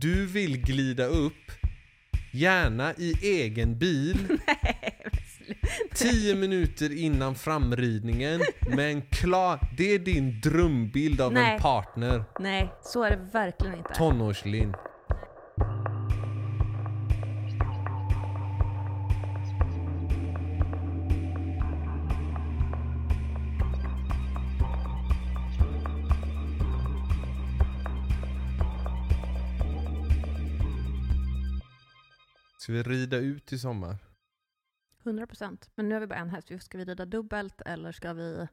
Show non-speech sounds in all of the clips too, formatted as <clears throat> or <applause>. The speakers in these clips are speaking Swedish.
Du vill glida upp, gärna i egen bil, <laughs> Nej, tio minuter innan framridningen. Men klar, det är din drömbild av Nej. en partner. Nej, så är det verkligen inte. Tonårslinn. Ska vi rida ut i sommar? 100 procent. Men nu har vi bara en häst. Ska vi rida dubbelt eller ska vi...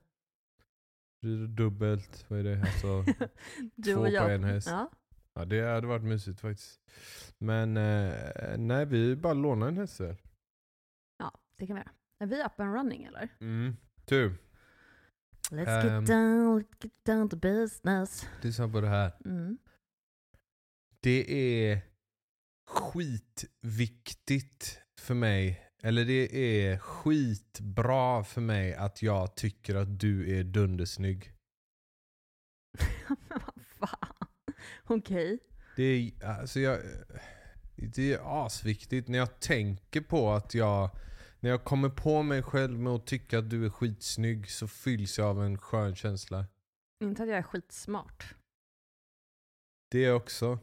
Rida dubbelt, vad är det? Alltså, <laughs> Du två och på jag. en häst. Ja. Ja, det hade varit mysigt faktiskt. Men eh, nej, vi bara lånar en häst där. ja, det kan vi göra. Är vi up and running eller? Mm. Du, Let's Ehm. get down, let's get down to business. lyssna på det här. Mm. Det är skitviktigt för mig, eller det är skitbra för mig att jag tycker att du är dundersnygg. Men <laughs> vad fan. Okej. Det är, alltså jag, det är asviktigt när jag tänker på att jag när jag kommer på mig själv med att tycka att du är skitsnygg så fylls jag av en skön känsla. Inte att jag är skitsmart. Det också.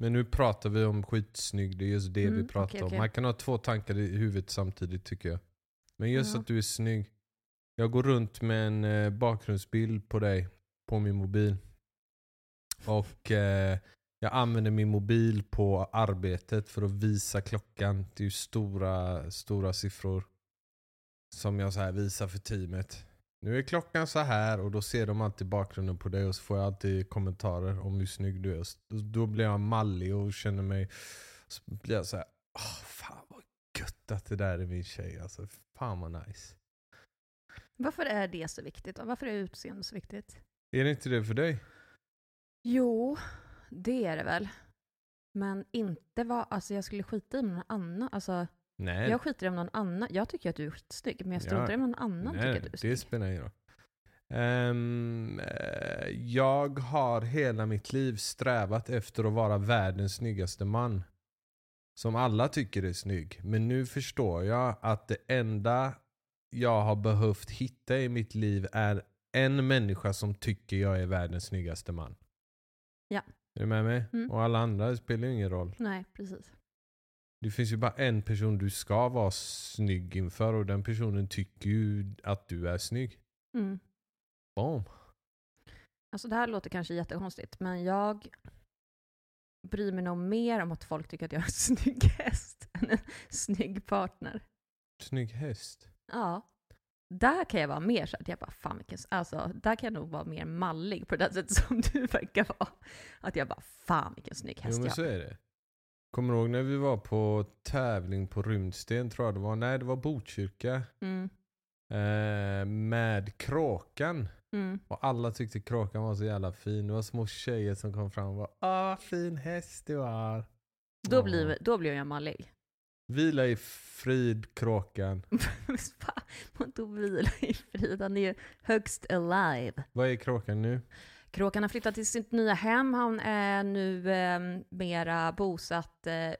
Men nu pratar vi om skitsnygg, det är just det Mm, vi pratar okej, om. Man kan ha två tankar i huvudet samtidigt tycker jag. Men just Ja. att du är snygg. Jag går runt med en eh, bakgrundsbild på dig på min mobil. Och eh, jag använder min mobil på arbetet för att visa klockan. Det är ju stora, stora siffror. Som jag så här visar för teamet. Nu är klockan så här och då ser de alltid bakgrunden på dig och så får jag alltid kommentarer om hur snygg du är. Då blir jag mallig och känner mig... Så blir jag så här, åh fan vad gött att det där är min tjej alltså. Fan vad nice. Varför är det så viktigt? då? Varför är utseende så viktigt? Är det inte det för dig? Jo, det är det väl. Men inte vad, alltså jag skulle skita i någon annan, alltså Nej. jag skiter i om någon annan, jag tycker att du är skitsnygg, men jag struntar Ja. i om någon annan tycker Nej, att du är det snygg. spelar ingen roll. Eh, jag har hela mitt liv strävat efter att vara världens snyggaste man. Som alla tycker är snygg. Men nu förstår jag att det enda jag har behövt hitta i mitt liv är en människa som tycker jag är världens snyggaste man. Ja. Är du med mig? Mm. Och alla andra spelar ju ingen roll. Nej, precis. Det finns ju bara en person du ska vara snygg inför och den personen tycker ju att du är snygg. Mm. Boom. Alltså det här låter kanske jättekonstigt, men jag bryr mig nog mer om att folk tycker att jag är en <laughs> snygg häst än en snygg partner. Snygg häst. Ja. Där kan jag vara mer så att jag bara, fan vilken, alltså där kan jag nog vara mer mallig på det sättet som du verkar vara. Att jag bara, fan vilken snygg häst Jo men jag så är det. Kommer du ihåg när vi var på tävling på Rymdsten tror jag det var? Nej det var Botkyrka. Mm, Eh, med Kråkan. mm. Och alla tyckte Kråkan var så jävla fin. Det var små tjejer som kom fram och bara ah fin häst du har. Då, Ja. blir, då blir jag mallig. Vila i frid Kråkan. <laughs> Vadå vila i frid? Han är ju högst alive. Vad är Kråkan nu? Kråkan har flyttat till sitt nya hem. Han är nu eh, mera bosatt eh,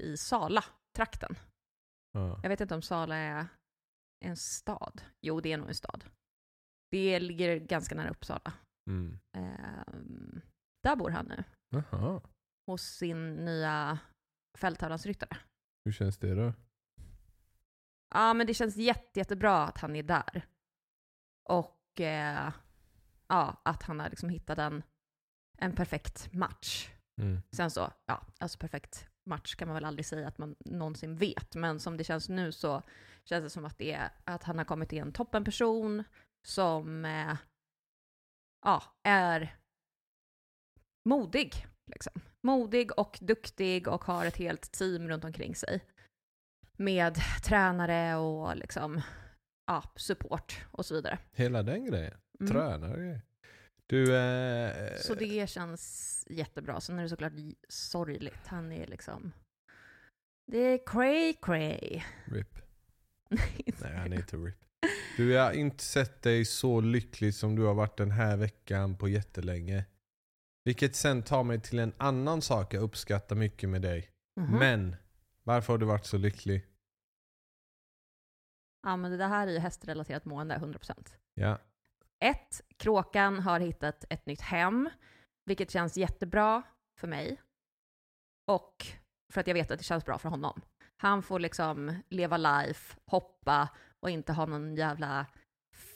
i Sala-trakten. Ja. Jag vet inte om Sala är en stad. Jo, det är nog en stad. Det ligger ganska nära Uppsala. Mm. Ehm, där bor han nu, Jaha. hos sin nya fälttävlansryttare. Hur känns det då? Ja, men det känns jätte, jättebra att han är där. Och eh, ja, att han har liksom hittat en, en perfekt match. Mm. Sen så, ja, alltså perfekt match kan man väl aldrig säga att man någonsin vet. Men som det känns nu så känns det som att, det är, att han har kommit till en toppenperson som eh, ja, är modig. Liksom. Modig och duktig och har ett helt team runt omkring sig. Med tränare och liksom, ja, support och så vidare. Hela den grejen. Mm. Tränare. Du, eh, Så det känns jättebra. Sen är det såklart sorgligt. Han är liksom... Det är cray cray. RIP. <laughs> Nej, han är inte RIP. Du, jag har inte sett dig så lycklig som du har varit den här veckan på jättelänge. Vilket sen tar mig till en annan sak jag uppskattar mycket med dig. Mhm. Men, varför har du varit så lycklig? Ja, men det här är ju hästrelaterat mående, 100%. Ja. Ett, kråkan har hittat ett nytt hem, vilket känns jättebra för mig. Och för att jag vet att det känns bra för honom. Han får liksom leva life, hoppa och inte ha någon jävla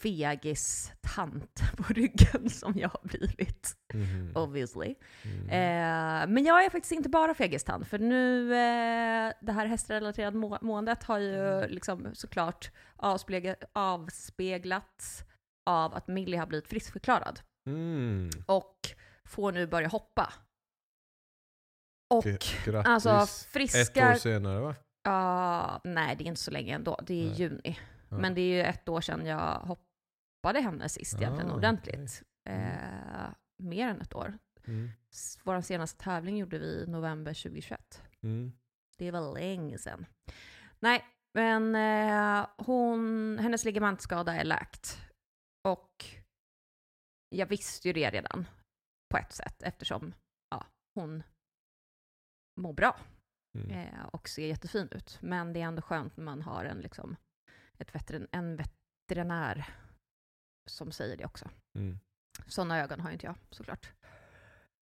fegis-tant <laughs> på ryggen som jag har blivit, Mhm. obviously. Mm. Eh, men jag är faktiskt inte bara fegistant, för nu, eh, det här hästrelaterade må- måendet har ju liksom såklart avspegla, avspeglats av att Millie har blivit friskförklarad Mm. och får nu börja hoppa. Och Grattis. alltså Ett år friska... senare va? Ja, nej det är inte så länge ändå, det är Nej. juni. Men det är ju ett år sedan jag hoppade henne sist egentligen Ah, ordentligt. Mm. Eh, mer än ett år. Mm. Vår senaste tävling gjorde vi i november 2021. Mm. Det var länge sedan. Nej, men eh, hon, hennes ligamentskada är läkt. Och jag visste ju det redan på ett sätt eftersom ja, hon mår bra Mm. eh, och ser jättefin ut. Men det är ändå skönt när man har en, liksom, ett veterin, en veterinär som säger det också. Mm. Sådana ögon har inte jag såklart.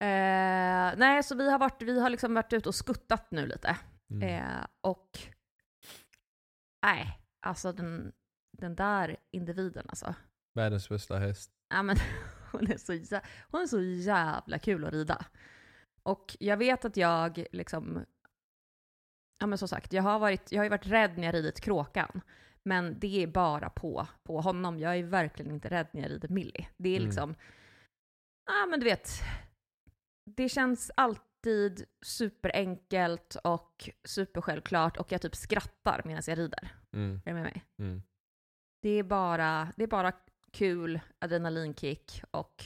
Eh, nej, så vi har, varit, vi har liksom varit ute och skuttat nu lite. Mm. Eh, och nej, alltså den, den där individen alltså. Världens bästa häst. Ja, men, <laughs> hon, är så, jä- hon är så jävla kul att rida. Och jag vet att jag liksom, ja men som sagt, jag har, varit, jag har ju varit rädd när jag ridit kråkan. Men det är bara på, på honom. Jag är verkligen inte rädd när jag rider Millie. Det är Mm. liksom, ja men du vet, det känns alltid superenkelt och supersjälvklart och jag typ skrattar medan jag rider. Mm. Är du med mig? Mm. Det är bara, det är bara kul adrenalinkick och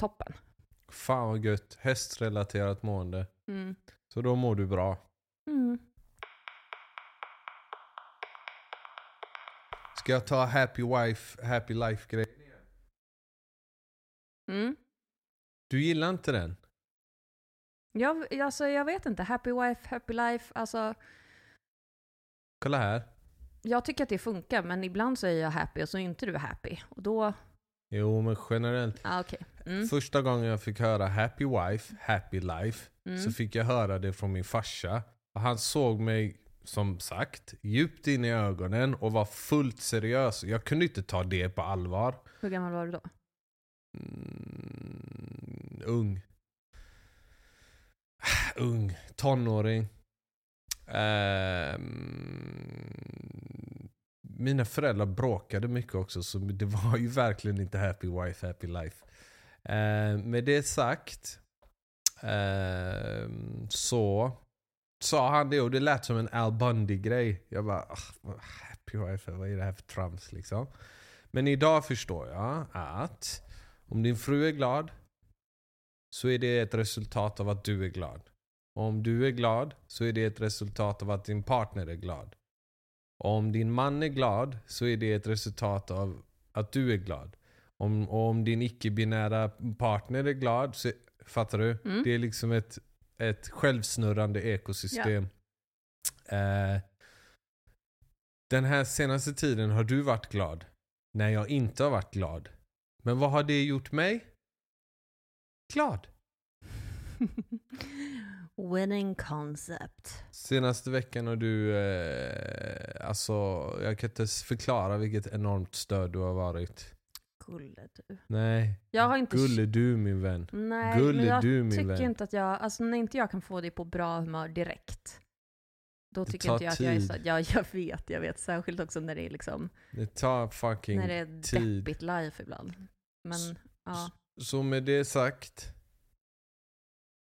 toppen. Fan vad gött. Hästrelaterat mående. Mm. Så då mår du bra. Mm. Ska jag ta happy wife, happy life grej? Mm. Du gillar inte den? Jag, alltså, jag vet inte, happy wife, happy life, alltså Kolla här. jag tycker att det funkar men ibland så är jag happy och så är inte du happy. Och då, Jo men generellt. ah, okej. Mm. Första gången jag fick höra happy wife, happy life. Mm. Så fick jag höra det från min farsa. Och han såg mig, som sagt, djupt in i ögonen och var fullt seriös. Jag kunde inte ta det på allvar. Hur gammal var du då? Mm, ung. <sighs> Ung. Tonåring. Ehm, mina föräldrar bråkade mycket också så det var ju verkligen inte happy wife, happy life. Ehm, med det sagt ehm, så sa han det och det lät som en Al Bundy-grej. Jag bara, "Ah, vad- happy wife, vad är det här för trams liksom? Men idag förstår jag att om din fru är glad så är det ett resultat av att du är glad. Och om du är glad så är det ett resultat av att din partner är glad. Och om din man är glad så är det ett resultat av att du är glad. Om, och om din icke-binära partner är glad så, fattar du? Mm. Det är liksom ett, ett självsnurrande ekosystem. Eh, den här senaste tiden har du varit glad när jag inte har varit glad. Men vad har det gjort mig? Glad. <laughs> Winning concept. Senaste veckan har du, eh, alltså jag kan inte förklara vilket enormt stöd du har varit. Gulle du. Nej, Jag har inte... gulle du min vän. Nej, Gulle men jag du, min tycker vän. inte att jag, alltså när inte jag kan få dig på bra humör direkt. Då Det tycker inte jag att jag är så, ja jag vet, jag vet. Särskilt också när det är liksom, Det tar fucking när det är tid. deppigt life ibland. Men ja, Så med det sagt.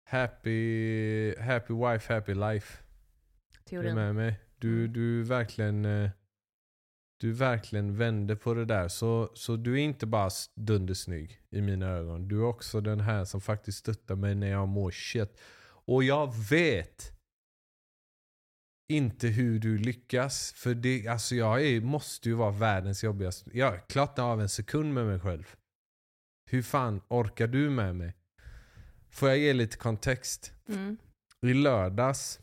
Happy, happy wife, happy life. Är du teorin. med mig? Du, Mm. du verkligen eh, du verkligen vände på det där. Så, så du är inte bara dundersnygg i mina ögon. Du är också den här som faktiskt stöttar mig när jag mår shit. Och jag vet inte hur du lyckas. För det, alltså jag är, måste ju vara världens jobbigaste. Jag inte av en sekund med mig själv. Hur fan orkar du med mig? Får jag ge lite kontext? Mm. I lördags,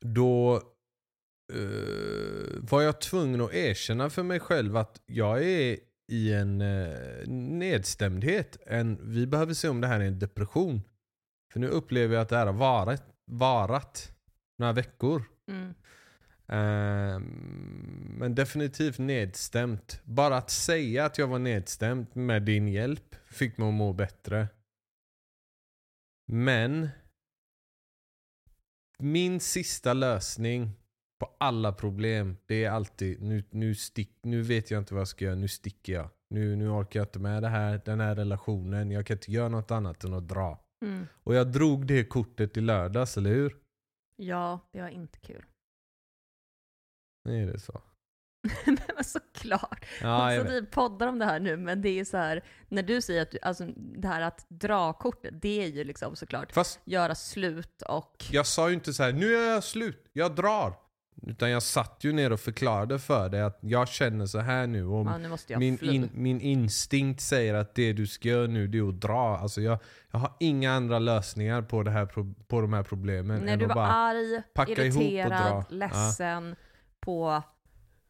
då eh, var jag tvungen att erkänna för mig själv att jag är i en eh, nedstämdhet. En, vi behöver se om det här är en depression. För nu upplever jag att det här har varit, varat några veckor. Mm. Ehm, men definitivt nedstämt. Bara att säga att jag var nedstämd med din hjälp fick mig att må bättre. Men min sista lösning på alla problem, det är alltid nu, nu, stick, nu vet jag inte vad jag ska göra, nu sticker jag. Nu, nu orkar jag inte med det här, den här relationen, jag kan inte göra något annat än att dra. Mm. Och jag drog det kortet i lördags, eller hur? Ja, det var inte kul. Är det så? <laughs> men såklart. Ja, jag alltså, vet. vi poddar om det här nu, men det är ju så här, när du säger att du, alltså, det här att dra kortet, det är ju liksom såklart Fast göra slut och... jag sa ju inte så här, nu är jag slut, jag drar. Utan jag satt ju ner och förklarade för dig att jag känner så här nu. Och Ja, nu min, in, min instinkt säger att det du ska göra nu det är att dra. Alltså jag, jag har inga andra lösningar på, det här, på de här problemen. när än du var bara, arg, packa ihop och irriterad, dra. ledsen på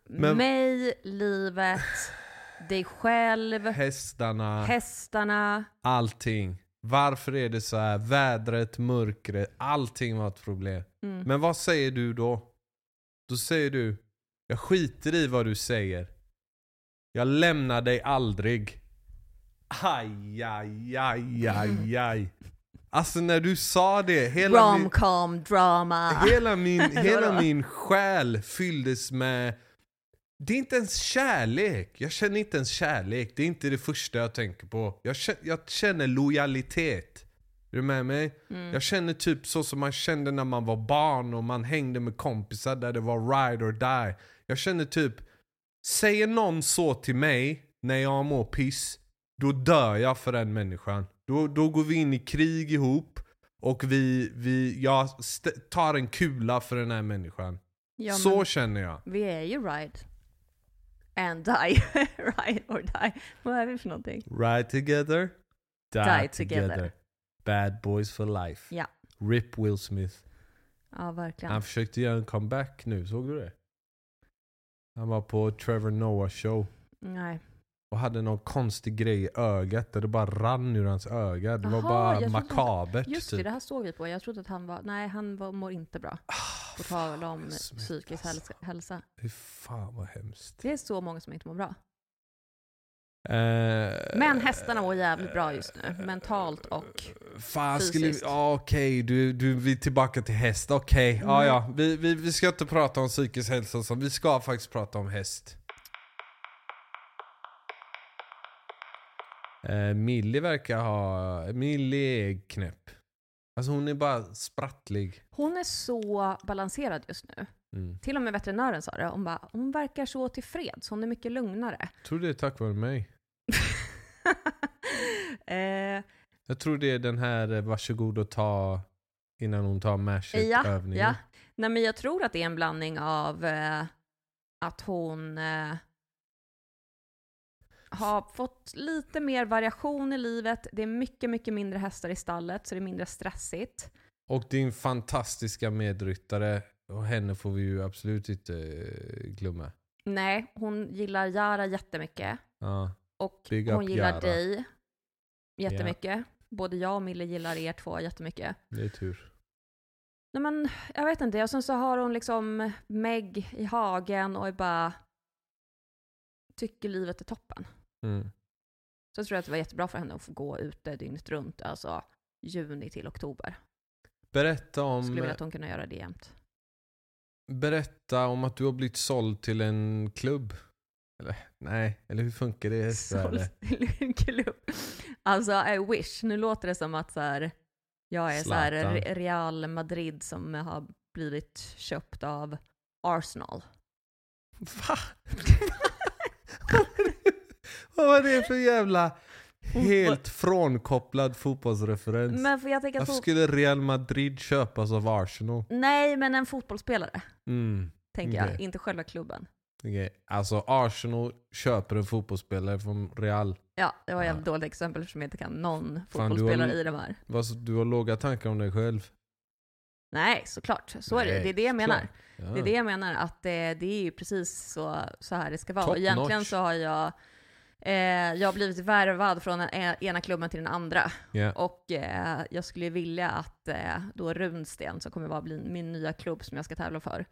Men- mig, livet, <sighs> dig själv, hästarna, hästarna. allting. Varför är det så här? Vädret, mörkret, allting var ett problem. Mm. Men vad säger du då? Då säger du, jag skiter i vad du säger. Jag lämnar dig aldrig. Aj, aj, aj, aj, aj. Alltså när du sa det, hela min, drama. hela min, <laughs> hela min själ fylldes med det är inte ens kärlek. Jag känner inte ens kärlek. Det är inte det första jag tänker på. Jag känner, jag känner lojalitet. Är du med mig? Mm. Jag känner typ så som man kände när man var barn och man hängde med kompisar där det var ride or die. Jag känner typ, säger någon så till mig när jag mår piss, då dör jag för den människan. Då, då går vi in i krig ihop och vi, vi, jag tar en kula för den här människan. Ja, så känner jag. vi är ju ride. And die. <laughs> ride or die. Vad är vi för någonting? Ride together, die, Die together. together. Bad boys for life. Ja. Rip Will Smith. Ja, verkligen. Han försökte göra en comeback nu, såg du det? Han var på Trevor Noah show Nej. och hade någon konstig grej i ögat där det bara rann ur hans öga. Det var Aha, bara trodde att- makabert Just det, typ. det här såg vi på. Jag trodde att han var... Nej, han var, mår inte bra. Ah, På tal om Smith, psykisk alltså. hälsa. Fy fan vad hemskt. Det är så många som inte mår bra. Eh, Men hästarna mår jävligt bra just nu. Mentalt och... Fan, skulle fysiskt. ja, okej, du, du, vi är tillbaka till häst. Okej, ja, Mm. ja. Vi, vi, vi ska inte prata om psykisk hälsa, sånt. vi ska faktiskt prata om häst. Eh, Millie verkar ha, Millie är knäpp. Alltså hon är bara sprattlig. Hon är så balanserad just nu. Mm. Till och med veterinären sa det. Hon, bara, hon verkar så tillfreds. Hon är mycket lugnare. Tror det är tack vare mig. <laughs> eh, Jag tror det är den här eh, varsågod och ta innan hon tar ja, mash-övningen. ja. Nej, men jag tror att det är en blandning av eh, att hon eh, har fått lite mer variation i livet. Det är mycket, mycket mindre hästar i stallet, så det är mindre stressigt. Och din fantastiska medryttare, och henne får vi ju absolut inte eh, glömma. Nej, hon gillar Jara jättemycket. Ja. Och Big hon gillar Jara. dig jättemycket. Både jag och Mille gillar er två jättemycket. Det är tur. Nej men, jag vet inte. Och sen så har hon liksom Meg i hagen och är bara tycker livet är toppen. Mm. Så jag tror att det var jättebra för henne att få gå ute dygnet runt, alltså juni till oktober. Berätta om, Skulle vilja att hon kunde göra det jämt. Berätta om att du har blivit såld till en klubb. Eller nej, eller hur funkar det <laughs> i hästvärlden? Klubb. Alltså I wish. Nu låter det som att så här, jag är så här Real Madrid som har blivit köpt av Arsenal. Va? <laughs> Vad var det för jävla helt frånkopplad fotbollsreferens? Men för jag tänker att Varför fot- skulle Real Madrid köpas av Arsenal? Nej, men en fotbollsspelare. Mm. Tänker jag. Okej. Inte själva klubben. Okej. Alltså Arsenal köper en fotbollsspelare från Real. Ja, det var ett jävligt dåligt exempel eftersom jag inte kan någon fotbollsspelare i de här. Vad så- Du har låga tankar om dig själv. Nej, såklart. Så är det. Nej, Det är det jag menar. Ja. Det är det jag menar, att det, det är ju precis så, så här det ska vara. Top Och egentligen notch. så har jag, eh, jag har blivit värvad från den ena klubben till den andra. Ja. Och eh, jag skulle vilja att eh, då Runsten, som kommer vara min nya klubb som jag ska tävla för,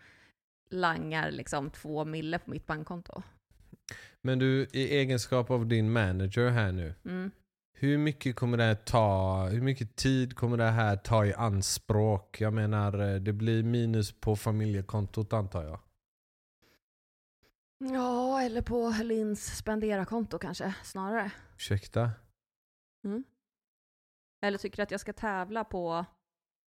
langar liksom två mille på mitt bankkonto. Men du, i egenskap av din manager här nu. Mm. Hur mycket kommer det här ta, hur mycket tid kommer det här ta i anspråk? Jag menar, eh, det blir minus på familjekontot antar jag. Ja, eller på Lins spendera-konto kanske, snarare. Ursäkta? Eller tycker du att jag ska tävla på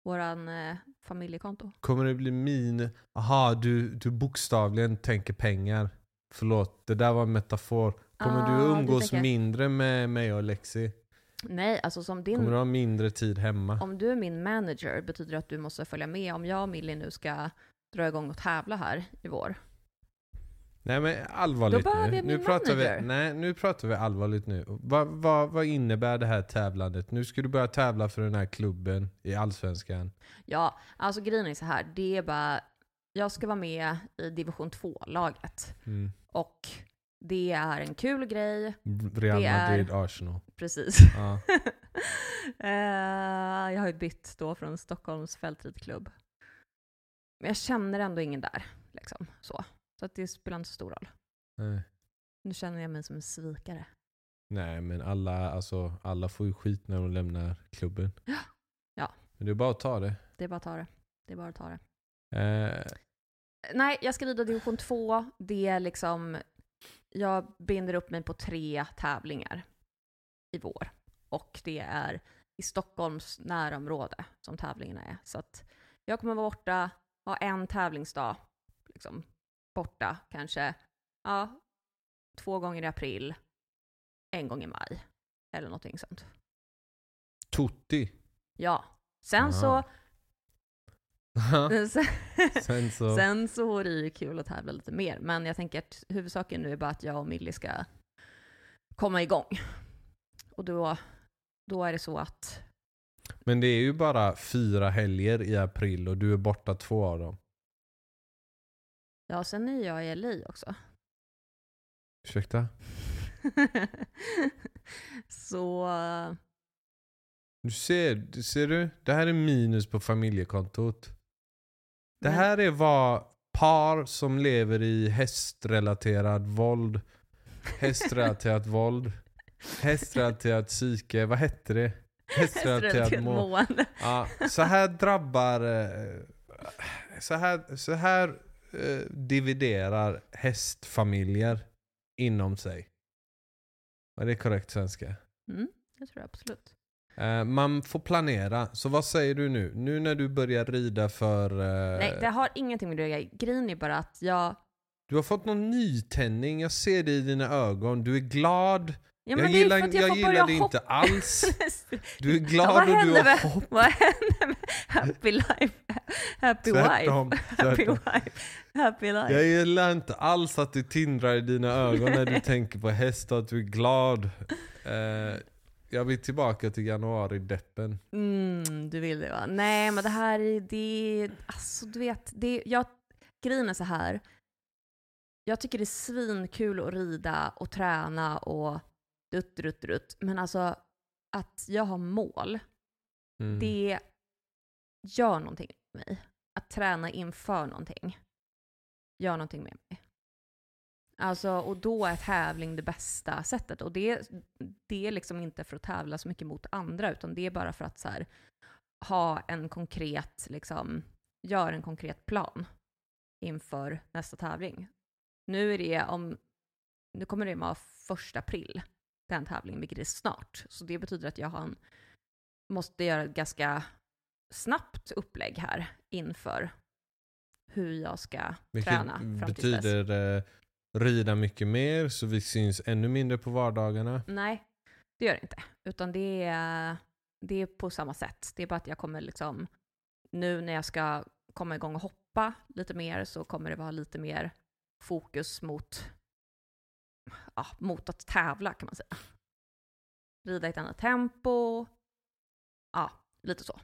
våran eh, familjekonto? Kommer det bli min... Aha, du, du bokstavligen tänker pengar. Förlåt, det där var en metafor. Kommer Ah, du du umgås tänker- mindre med mig och Lexi? Nej, alltså som din... Kommer du ha mindre tid hemma? Om du är min manager betyder det att du måste följa med om jag och Millie nu ska dra igång och tävla här i vår. Nej men allvarligt Då nu. Nu pratar, vi, nej, nu pratar vi allvarligt nu. Vad, vad, vad innebär det här tävlandet? Nu ska du börja tävla för den här klubben i Allsvenskan. Ja, alltså grejen är så här, det är bara, jag ska vara med i division 2-laget. Mm. Och det är en kul grej, Real Det är- Madrid, Arsenal. precis. Ja. <laughs> Eh, jag har ju bytt då från Stockholms fältridklubb. Men jag känner ändå ingen där, liksom. Så, så att det spelar inte så stor roll. Nej. Nu känner jag mig som en svikare. Nej men alla, alltså, alla får ju skit när de lämnar klubben. Ja. Men det är bara att ta det. Det är bara att ta det. Det är bara att ta det. Eh, Nej, jag ska rida division 2. Det är liksom, jag binder upp mig på tre tävlingar i vår. Och det är i Stockholms närområde som tävlingarna är. Så att jag kommer vara borta, ha en tävlingsdag, liksom borta kanske, ja, två gånger i april, en gång i maj. Eller någonting sånt. Tutti. Ja. Sen så, Aha. <laughs> sen, Sen så... Sen så vore det ju kul att tävla lite mer, men jag tänker att huvudsaken nu är bara att jag och Millie ska komma igång. Och då, då är det så att, Men det är ju bara fyra helger i april och du är borta två av dem. Ja sen är jag i LA också. Ursäkta? <laughs> så, Du ser, ser du? Det här är minus på familjekontot. Det här är vad par som lever i hästrelaterad våld, <laughs> hästrelaterat våld, hästrelaterat psyke, vad hette det? Hästrelaterat Hästrelaterat må. mående. Ja, så här drabbar, eh, så här, så här eh, dividerar hästfamiljer inom sig. Var det korrekt svenska? Mm, det tror jag absolut. Eh, man får planera. Så vad säger du nu? Nu när du börjar rida för... eh, Nej, det har ingenting med det att göra. Grejen är bara att jag, Du har fått någon nytändning. Jag ser det i dina ögon. Du är glad. Ja, jag gillar, jag, jag gillar det inte alls. <laughs> Du är Ja, glad vad och du har med- hopp. <laughs> Vad händer med happy life? Happy wife? Tvärtom. Happy tvärtom. wife? Happy life? Jag gillar inte alls att det tindrar i dina ögon när du <laughs> tänker på häst och att du är glad. Eh, jag vill tillbaka till januari-deppen. Mm, du vill det va? Nej, men det här är, det, alltså du vet, det, jag, grejen är så här. Jag tycker det är svinkul att rida och träna och dutt, dutt, dutt. Men alltså att jag har mål, Mm. det gör någonting med mig. Att träna inför någonting gör någonting med mig. Alltså, och då är tävling det bästa sättet. Och det, det är liksom inte för att tävla så mycket mot andra, utan det är bara för att så här, ha en konkret, liksom, göra en konkret plan inför nästa tävling. Nu är det om, nu kommer det vara första april, den tävlingen, vilket är snart. Så det betyder att jag har en, måste göra ett ganska snabbt upplägg här inför hur jag ska Vilket träna fram till dess. betyder eh, rida mycket mer så vi syns ännu mindre på vardagarna. Nej, det gör det inte. Utan det är, det är på samma sätt. Det är bara att jag kommer liksom, nu när jag ska komma igång och hoppa lite mer så kommer det vara lite mer fokus mot, ja, mot att tävla kan man säga. Rida i ett annat tempo. Ja, lite så.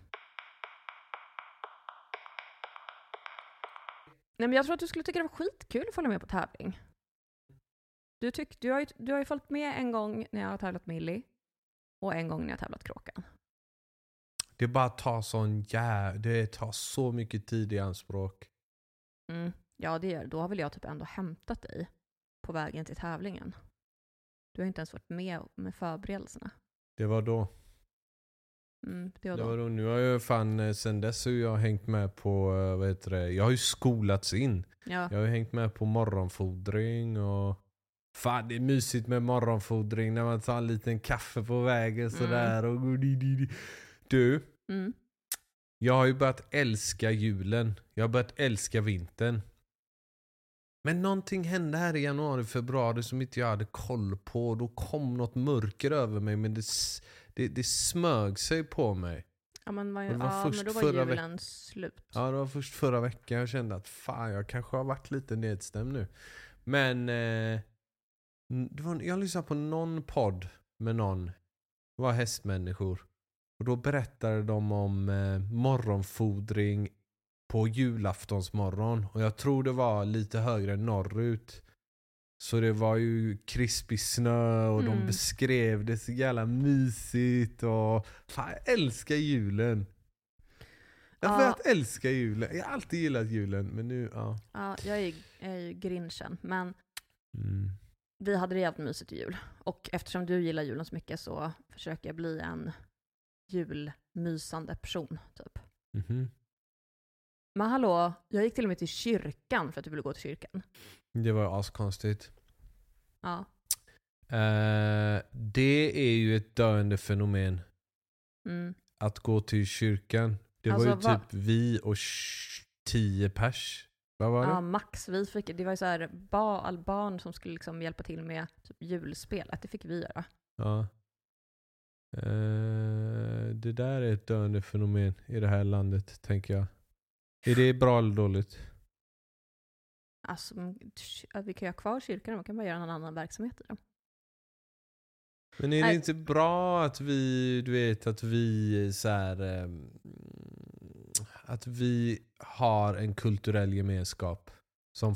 Nej, men jag tror att du skulle tycka det var skitkul att följa med på tävling. Du, tyck, du, har ju, du har ju följt med en gång när jag har tävlat Millie och en gång när jag har tävlat Kråkan. Det bara tar sån jä... Det tar så mycket tid i anspråk. Mm. Ja, det gör Då har väl jag typ ändå hämtat dig på vägen till tävlingen. Du har inte ens varit med med förberedelserna. Det var då. Mm, det var Det då. var då. Nu har jag fan, eh, sen dess har jag hängt med på, eh, vad heter det, jag har ju skolats in. Ja. Jag har ju hängt med på morgonfodring och Fan det är mysigt med morgonfodring när man tar en liten kaffe på vägen sådär och går di, di, di. Du, Mm. jag har ju börjat älska julen. Jag har börjat älska vintern. Men någonting hände här i januari, februari som inte jag hade koll på. Då kom något mörker över mig men det, det, det smög sig på mig. Ja, men, var, ju- Det var ja, först men då var förra julen slut. Ja, det var först förra veckan jag kände att fan, jag kanske har varit lite nedstämd nu. Men eh, var, jag lyssnade på någon podd med någon, det var hästmänniskor. Och då berättade de om eh, morgonfodring på julaftonsmorgon. Och jag tror det var lite högre norrut. Så det var ju krispig snö och de Mm. beskrev det så jävla mysigt. Och fan, jag älskar julen. Jag Ja. börjat älska julen. Jag har alltid gillat julen, men nu, ja. Ja, jag är, ju- jag är ju grinchen. Men Mm. vi hade det jävligt mysigt i jul. Och eftersom du gillar julen så mycket så försöker jag bli en julmysande person, typ. Mhm. Men hallå, jag gick till och med till kyrkan för att du ville gå till kyrkan. Det var askonstigt. Ja. Eh, det är ju ett döende fenomen. Mm. Att gå till kyrkan. Det Alltså, var ju va- typ vi och tio pers. Vad var det? Ja, max. Vi fick, det var ju så här ba, all barn som skulle liksom hjälpa till med typ julspelet. Det fick vi göra. Ja. Eh, det där är ett döende fenomen i det här landet, tänker jag. Är det bra eller dåligt? Alltså, vi kan ju ha kvar kyrkan, man kan bara göra någon annan verksamhet i den. Men är det Nej. inte bra att vi, du vet, att vi så här, ehm, att vi har en kulturell gemenskap som,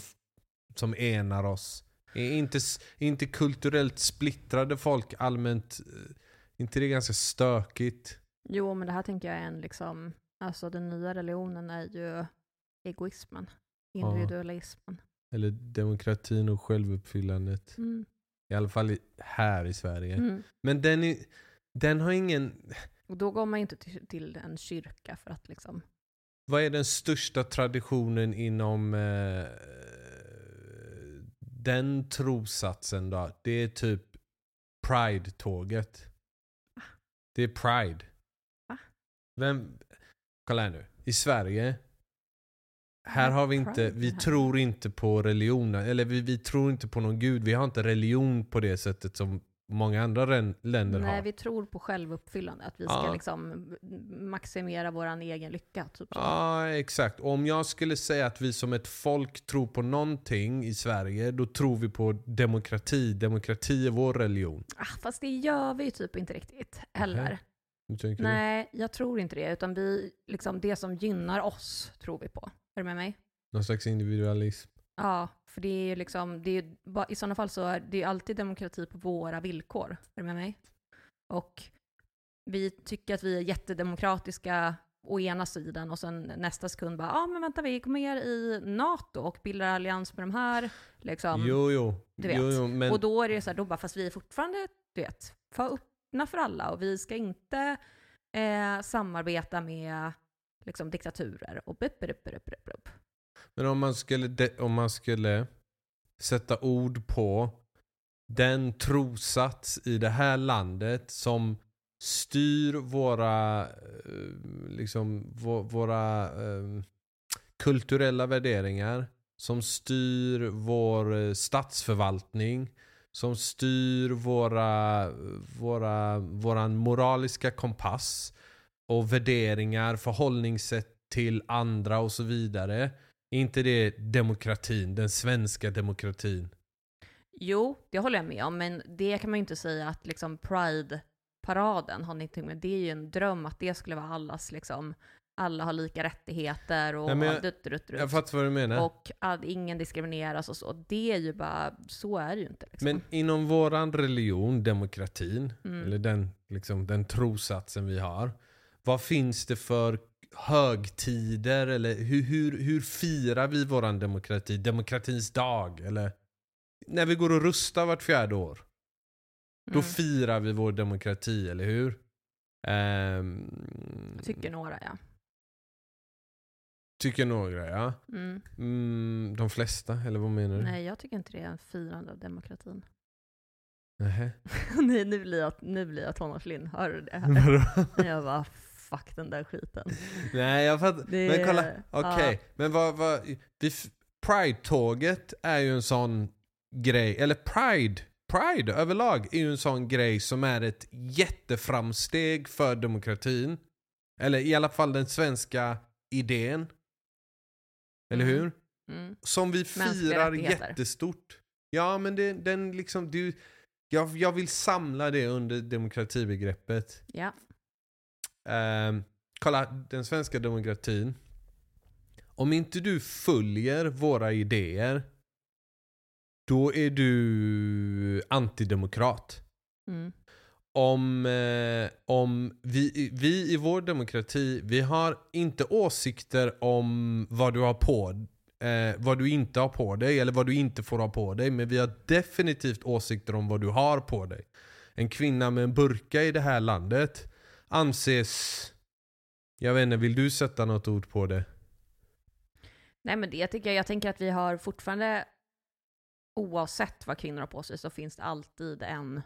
som enar oss? Är inte, inte kulturellt splittrade folk allmänt, eh, inte det är ganska stökigt? Jo, men det här tänker jag är en liksom, alltså den nya religionen är ju egoismen, individualismen. Eller demokratin och självuppfyllandet. Mm. I alla fall i, här i Sverige. Mm. Men den, är, den har ingen... Och då går man ju inte till, till en kyrka för att liksom, Vad är den största traditionen inom eh, den trosatsen då? Det är typ Pride-tåget. Det är Pride. Va? Vem... Kolla här nu. I Sverige, här har vi inte, vi tror inte på religion. Eller vi, vi tror inte på någon gud. Vi har inte religion på det sättet som många andra länder nej har. vi tror på självuppfyllande, att vi ska Ja. liksom maximera vår egen lycka. Typ. Ja, exakt. Om jag skulle säga att vi som ett folk tror på någonting i Sverige, då tror vi på demokrati. Demokrati är vår religion. Ah, fast det gör vi ju typ inte riktigt heller. Nähä. Nej, jag tror inte det. Utan vi, liksom det som gynnar oss tror vi på. Är du med mig? du? Någon slags individualism. Ja, för det är ju liksom, det är, i sådana fall så är det alltid demokrati på våra villkor. Är du med mig? Och vi tycker att vi är jättedemokratiska å ena sidan och sen nästa sekund bara, ja ah, men vänta vi går med i NATO och bildar allians med de här. Liksom. Jo, jo. du vet. jo, jo men, Och då är det så här, då bara, fast vi är fortfarande, du vet, för öppna för alla och vi ska inte eh, samarbeta med liksom, diktaturer och bup, bup, bup, bup, bup. men om, man skulle de, om man skulle sätta ord på den trosats i det här landet som styr våra, eh, liksom, våra um, kulturella värderingar, som styr vår eh, statsförvaltning, som styr våra, våra, våran moraliska kompass och värderingar, förhållningssätt till andra och så vidare. Är inte det demokratin? Den svenska demokratin? Jo, det håller jag med om, men det kan man ju inte säga att liksom Pride-paraden har någonting med. Det är ju en dröm att det skulle vara allas liksom, alla har lika rättigheter och Nej, jag- dutt, dutt, dutt, Jag fattar vad du menar. och att ingen diskrimineras och så. Det är ju bara, så är det ju inte. Liksom. Men inom våran religion, demokratin, Mm. eller den, liksom, den trosatsen vi har. Vad finns det för högtider? Eller hur, hur, hur firar vi våran demokrati? Demokratins dag? Eller när vi går och rustar vart fjärde år. Då Mm. firar vi vår demokrati, eller hur? Ehm, Tycker några ja. Tycker några, ja. Mm. Mm, de flesta, eller vad menar du? Nej, jag tycker inte det är en firande av demokratin. Nähä. <laughs> Nej, nu blir jag, nu blir jag tonårslind. Hör du det? <laughs> Vadå? Jag bara, fuck den där skiten. Nej, jag fattar. Det- men kolla, okej. ja. Men vad, vad, Pride-tåget är ju en sån grej, eller Pride, Pride överlag är ju en sån grej som är ett jätteframsteg för demokratin. Eller i alla fall den svenska idén. Eller Mm. hur? Mm. Som vi firar jättestort. Ja, men det, den liksom, du, jag, jag vill samla det under demokratibegreppet. Ja. Ehm, kolla, den svenska demokratin. Om inte du följer våra idéer, då är du antidemokrat. Mm. Om, eh, om vi, vi i vår demokrati, vi har inte åsikter om vad du har på eh, vad du inte har på dig eller vad du inte får ha på dig. Men vi har definitivt åsikter om vad du har på dig. En kvinna med en burka i det här landet anses... Jag vet inte, vill du sätta något ord på det? Nej men det tycker jag, jag tänker att vi har fortfarande, oavsett vad kvinnor har på sig, så finns det alltid en,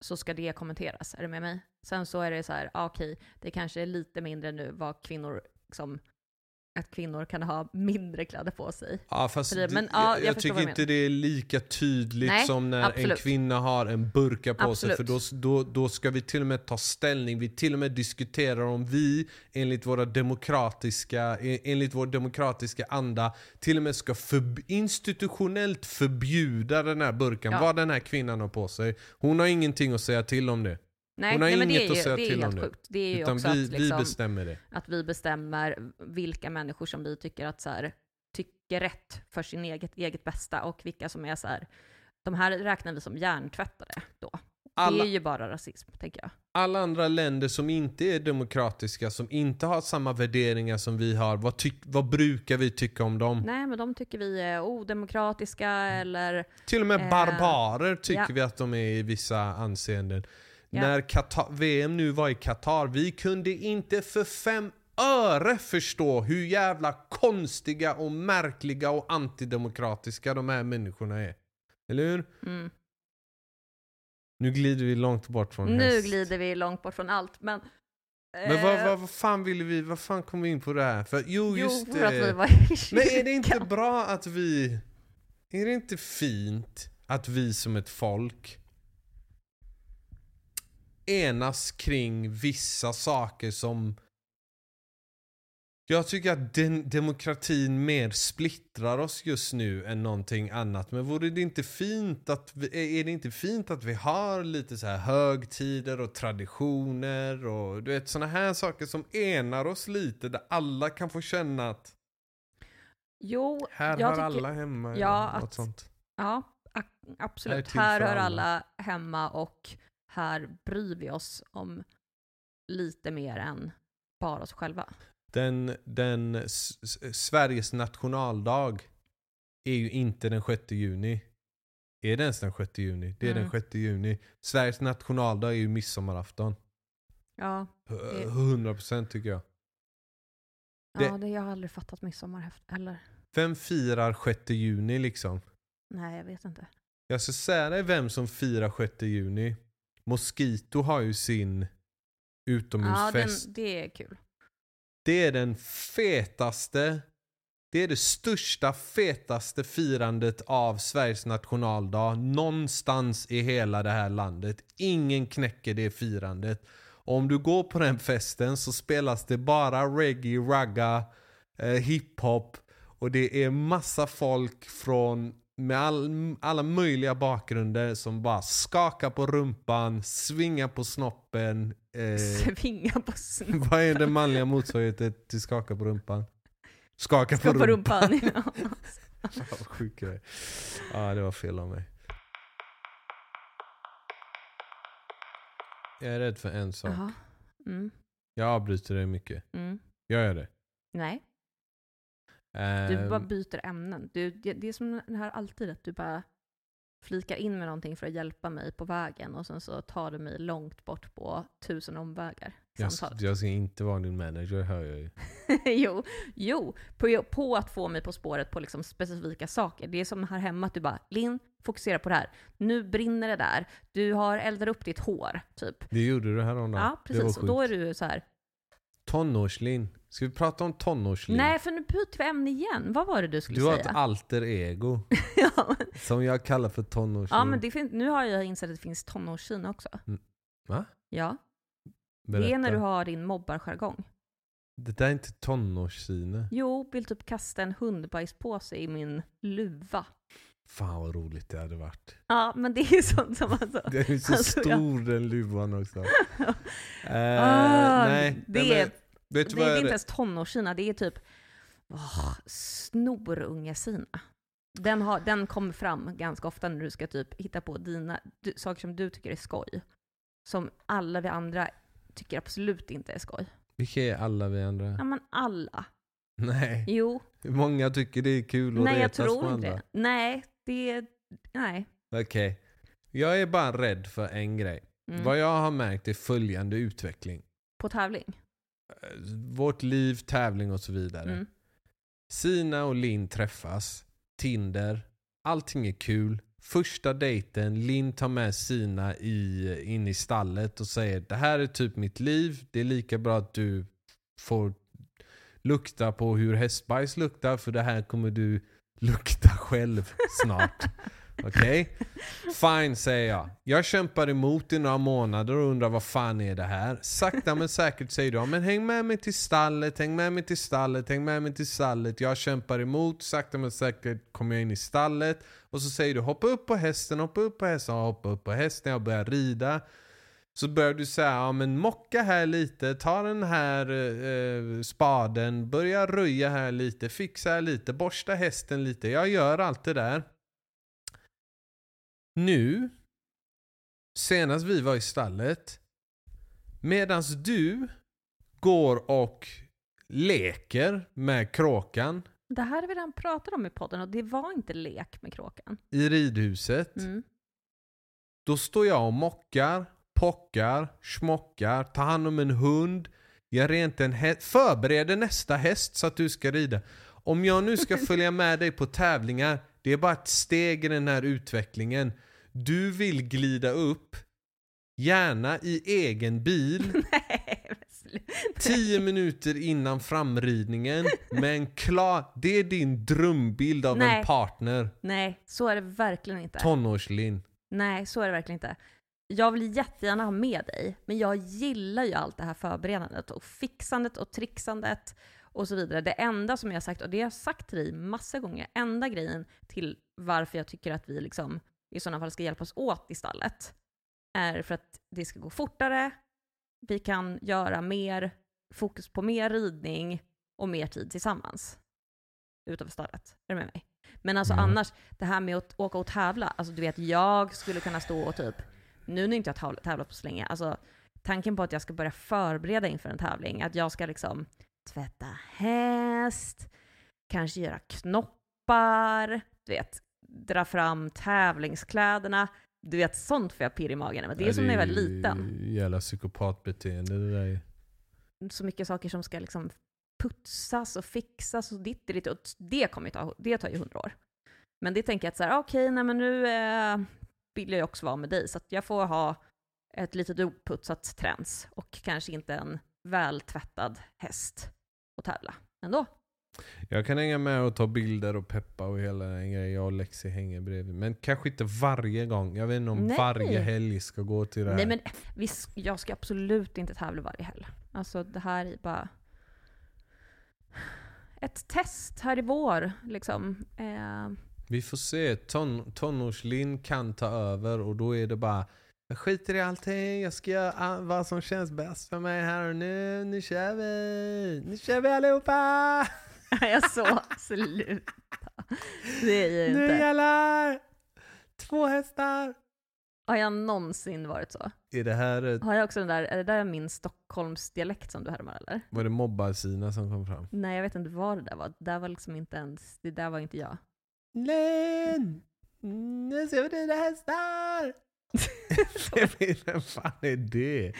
så ska det kommenteras. Är du med mig? Sen så är det så här, ah, okej, det kanske är lite mindre nu vad kvinnor, liksom, att kvinnor kan ha mindre kläder på sig. Ja, fast För det- men, jag, ja, jag, jag tycker inte det är lika tydligt Nej, som när en absolut. kvinna har en burka på sig. För då, Absolut. då, då ska vi till och med ta ställning. Vi till och med diskuterar om vi enligt, våra demokratiska, e- enligt vår demokratiska anda till och med ska förb- institutionellt förbjuda den här burkan. Ja. Vad den här kvinnan har på sig. Hon har ingenting att säga till om det. Nej, Hon har nej inget är att ju, säga till om helt det. sjukt. Det är ju Utan också vi, att, liksom, vi bestämmer det. att vi bestämmer vilka människor som vi tycker att så här, tycker rätt för sin eget, eget bästa och vilka som är så här, de här räknar vi som hjärntvättade då. Alla, Det är ju bara rasism, tänker jag. alla andra länder som inte är demokratiska, som inte har samma värderingar som vi har, vad, tyck, vad brukar vi tycka om dem? Nej, men de tycker vi är odemokratiska eller... Till och med Eh, barbarer tycker ja. vi att de är i vissa anseenden. Ja. När Qatar, VM nu var i Qatar, vi kunde inte för fem öre förstå hur jävla konstiga och märkliga och antidemokratiska de här människorna är. Eller hur? Mm. Nu glider vi långt bort från Nu häst. glider vi långt bort från allt, men... Men vad, eh, vad, vad fan ville vi, vad fan kom vi in på det här? För, jo, Jo, just för att vi det. var i Men är det inte bra att vi... Är det inte fint att vi som ett folk enas kring vissa saker som... Jag tycker att den, demokratin mer splittrar oss just nu än någonting annat. Men vore det inte fint att vi, är det inte fint att vi har lite så här högtider och traditioner och du vet såna här saker som enar oss lite där alla kan få känna att Jo, här jag hör tycker... alla hemma. Ja, eller något att- sånt. Ja, Här absolut. Här för hör alla hemma och här bryr vi oss om lite mer än bara oss själva. Den, den Sveriges nationaldag är ju inte den 6 juni. Är det ens den 6 juni? Det är Mm. den 6 juni. Sveriges nationaldag är ju midsommarafton. Ja, Det- 100% tycker jag. ja Det- det, jag har aldrig fattat midsommar heller. Vem firar 6 juni liksom? Nej, jag vet inte. Jag ska säga dig vem som firar 6 juni. Mosquito har ju sin Ja, utomhusfest. den, det är kul. Det är den fetaste, det är det största fetaste firandet av Sveriges nationaldag någonstans i hela det här landet. Ingen knäcker det firandet. Och om du går på den festen så spelas det bara reggae, ragga, eh, hiphop och det är massa folk från med all, alla möjliga bakgrunder som bara skakar på rumpan, svingar på snoppen. Eh, <laughs> Svinga på snoppen. vad är den manliga motsvarigheten till skaka på rumpan? Skaka Ska på på rumpan. rumpan. Ja. <laughs> Fan, vad sjuk jag är. Ja, det var fel av mig. Jag är rädd för en sak. Mm. Jag avbryter dig mycket. Mm. Gör jag det? Nej, du Ehm, bara byter ämnen. Du, det, det är som det här alltid, att du bara flikar in med någonting för att hjälpa mig på vägen och sen så tar du mig långt bort på tusen omvägar. jag, jag ska inte vara din manager, hör jag ju. <laughs> jo, jo på, på att få mig på spåret på liksom specifika saker. Det är som här hemma att du bara, Linn, fokusera på det här. Nu brinner det där. Du har eldat upp ditt hår, typ. Det gjorde du häromdagen. Ja, precis. Och då är du så här. Tonårslin. Ska vi prata om tonårslin? nej för nu byter vi ämne igen. Vad var det du skulle du har säga? ett alter ego <laughs> ja, men, som jag kallar för tonårslin. ja, men det finns, nu har jag insett att det finns tonårskina också. Va? Ja, Berätta. det är när du har din mobbarjargong. Det där är inte tonårssine. Jo, vill typ kasta en hundbajspåse i min luva. Fan vad roligt det hade varit. Ja, men det är sånt som alltså... <laughs> Den är så Alltså, jag- stor den luvan också. <laughs> Eh, Ah, nej, det nej, men, vet Det, vad det är jag inte ens tonårskina, det är typ oh, snorungesina. Den, har, den kommer fram ganska ofta när du ska typ hitta på dina du, saker som du tycker är skoj. Som alla vi andra tycker absolut inte är skoj. Vilka är alla vi Ja andra? men alla. Nej, Jo, många tycker det är kul att nej jag retas tror på inte andra. det. Nej, det är... Nej. Okej. Jag är bara rädd för en grej. Mm. Vad jag har märkt är följande utveckling. På tävling. Eh, Vårt liv, tävling och så vidare. Mm. Sina och Linn träffas. Tinder. Allting är kul. Första dejten, Linn tar med Sina i, in i stallet och säger det här är typ mitt liv. Det är lika bra att du får lukta på hur hästbajs luktar för det här kommer du lukta själv snart. <laughs> Okej? Fine säger jag. Jag kämpar emot i några månader och undrar vad fan är det här? Sakta men säkert säger du ja, men häng med mig till stallet, häng med mig till stallet, häng med mig till stallet. Jag kämpar emot, sakta men säkert kommer jag in i stallet. Och så säger du hoppa upp på hästen, hoppa upp på hästen, hoppa upp på hästen, jag börjar rida. Så börjar du säga, ja men mocka här lite, ta den här eh, spaden, börja röja här lite, fixa här lite, borsta hästen lite. Jag gör allt det där. Nu, senast vi var i stallet, medans du går och leker med kråkan Det här har vi redan pratat om i podden och det var inte lek med kråkan. i ridhuset. Mm. Då står jag och mockar, pockar, smockar, tar hand om en hund, gör rent en häst, förbereder nästa häst så att du ska rida. Om jag nu ska <laughs> följa med dig på tävlingar, det är bara ett steg i den här utvecklingen. Du vill glida upp, gärna i egen bil, <laughs> Nej, men tio minuter innan framridningen med en klar... Det är din drömbild av Nej. en partner. Nej, så är det verkligen inte. Tonårslin. Nej, så är det verkligen inte. Jag vill jättegärna ha med dig, men jag gillar ju allt det här förberedandet och fixandet och trixandet och så vidare. Det enda som jag har sagt, och det har jag sagt till dig massa gånger, enda grejen till varför jag tycker att vi liksom i sådana fall ska hjälpas åt i stallet, är för att det ska gå fortare, vi kan göra mer, fokus på mer ridning och mer tid tillsammans utanför stallet. Är du med mig? Men alltså Ja. annars, det här med att åka och tävla, alltså du vet jag skulle kunna stå och typ, nu när inte jag tävlat på så länge, alltså tanken på att jag ska börja förbereda inför en tävling, att jag ska liksom tvätta häst, kanske göra knoppar, du vet, dra fram tävlingskläderna, du vet sånt får jag pirr i magen över. Det är som när jag var liten. Jävla psykopatbeteende det där är. Så mycket saker som ska liksom putsas och fixas och ditt och ditt. Och det kommer ta, det tar ju hundra år. Men det tänker jag att så här, okej, nej men nu eh, vill jag ju också vara med dig, så att jag får ha ett litet oputsat träns och kanske inte en vältvättad häst att tävla ändå. Jag kan hänga med och ta bilder och peppa och hela den grejen. Jag och Lexi hänger bredvid. Men kanske inte varje gång. Jag vet inte om Nej. varje helg ska gå till det här. Nej men vi, jag ska absolut inte tävla varje helg. Alltså det här är bara... ett test här i vår. Liksom. Eh, Vi får se. Ton, tonårslin kan ta över och då är det bara jag skiter i allting, jag ska göra vad som känns bäst för mig här och nu. Nu kör vi! Nu kör vi allihopa! <laughs> jag så, sluta. Det är ju Nu inte. jävlar! Två hästar! Har jag någonsin varit så? Är det här, ett- Har jag också den där, är det där min Stockholmsdialekt som du härmar eller? var det mobbar-Sina som kom fram? Nej jag vet inte vad det där var. Det där var liksom inte ens, det där var inte jag. Len! Nu ser vi dina hästar! <laughs> Vem fan är det?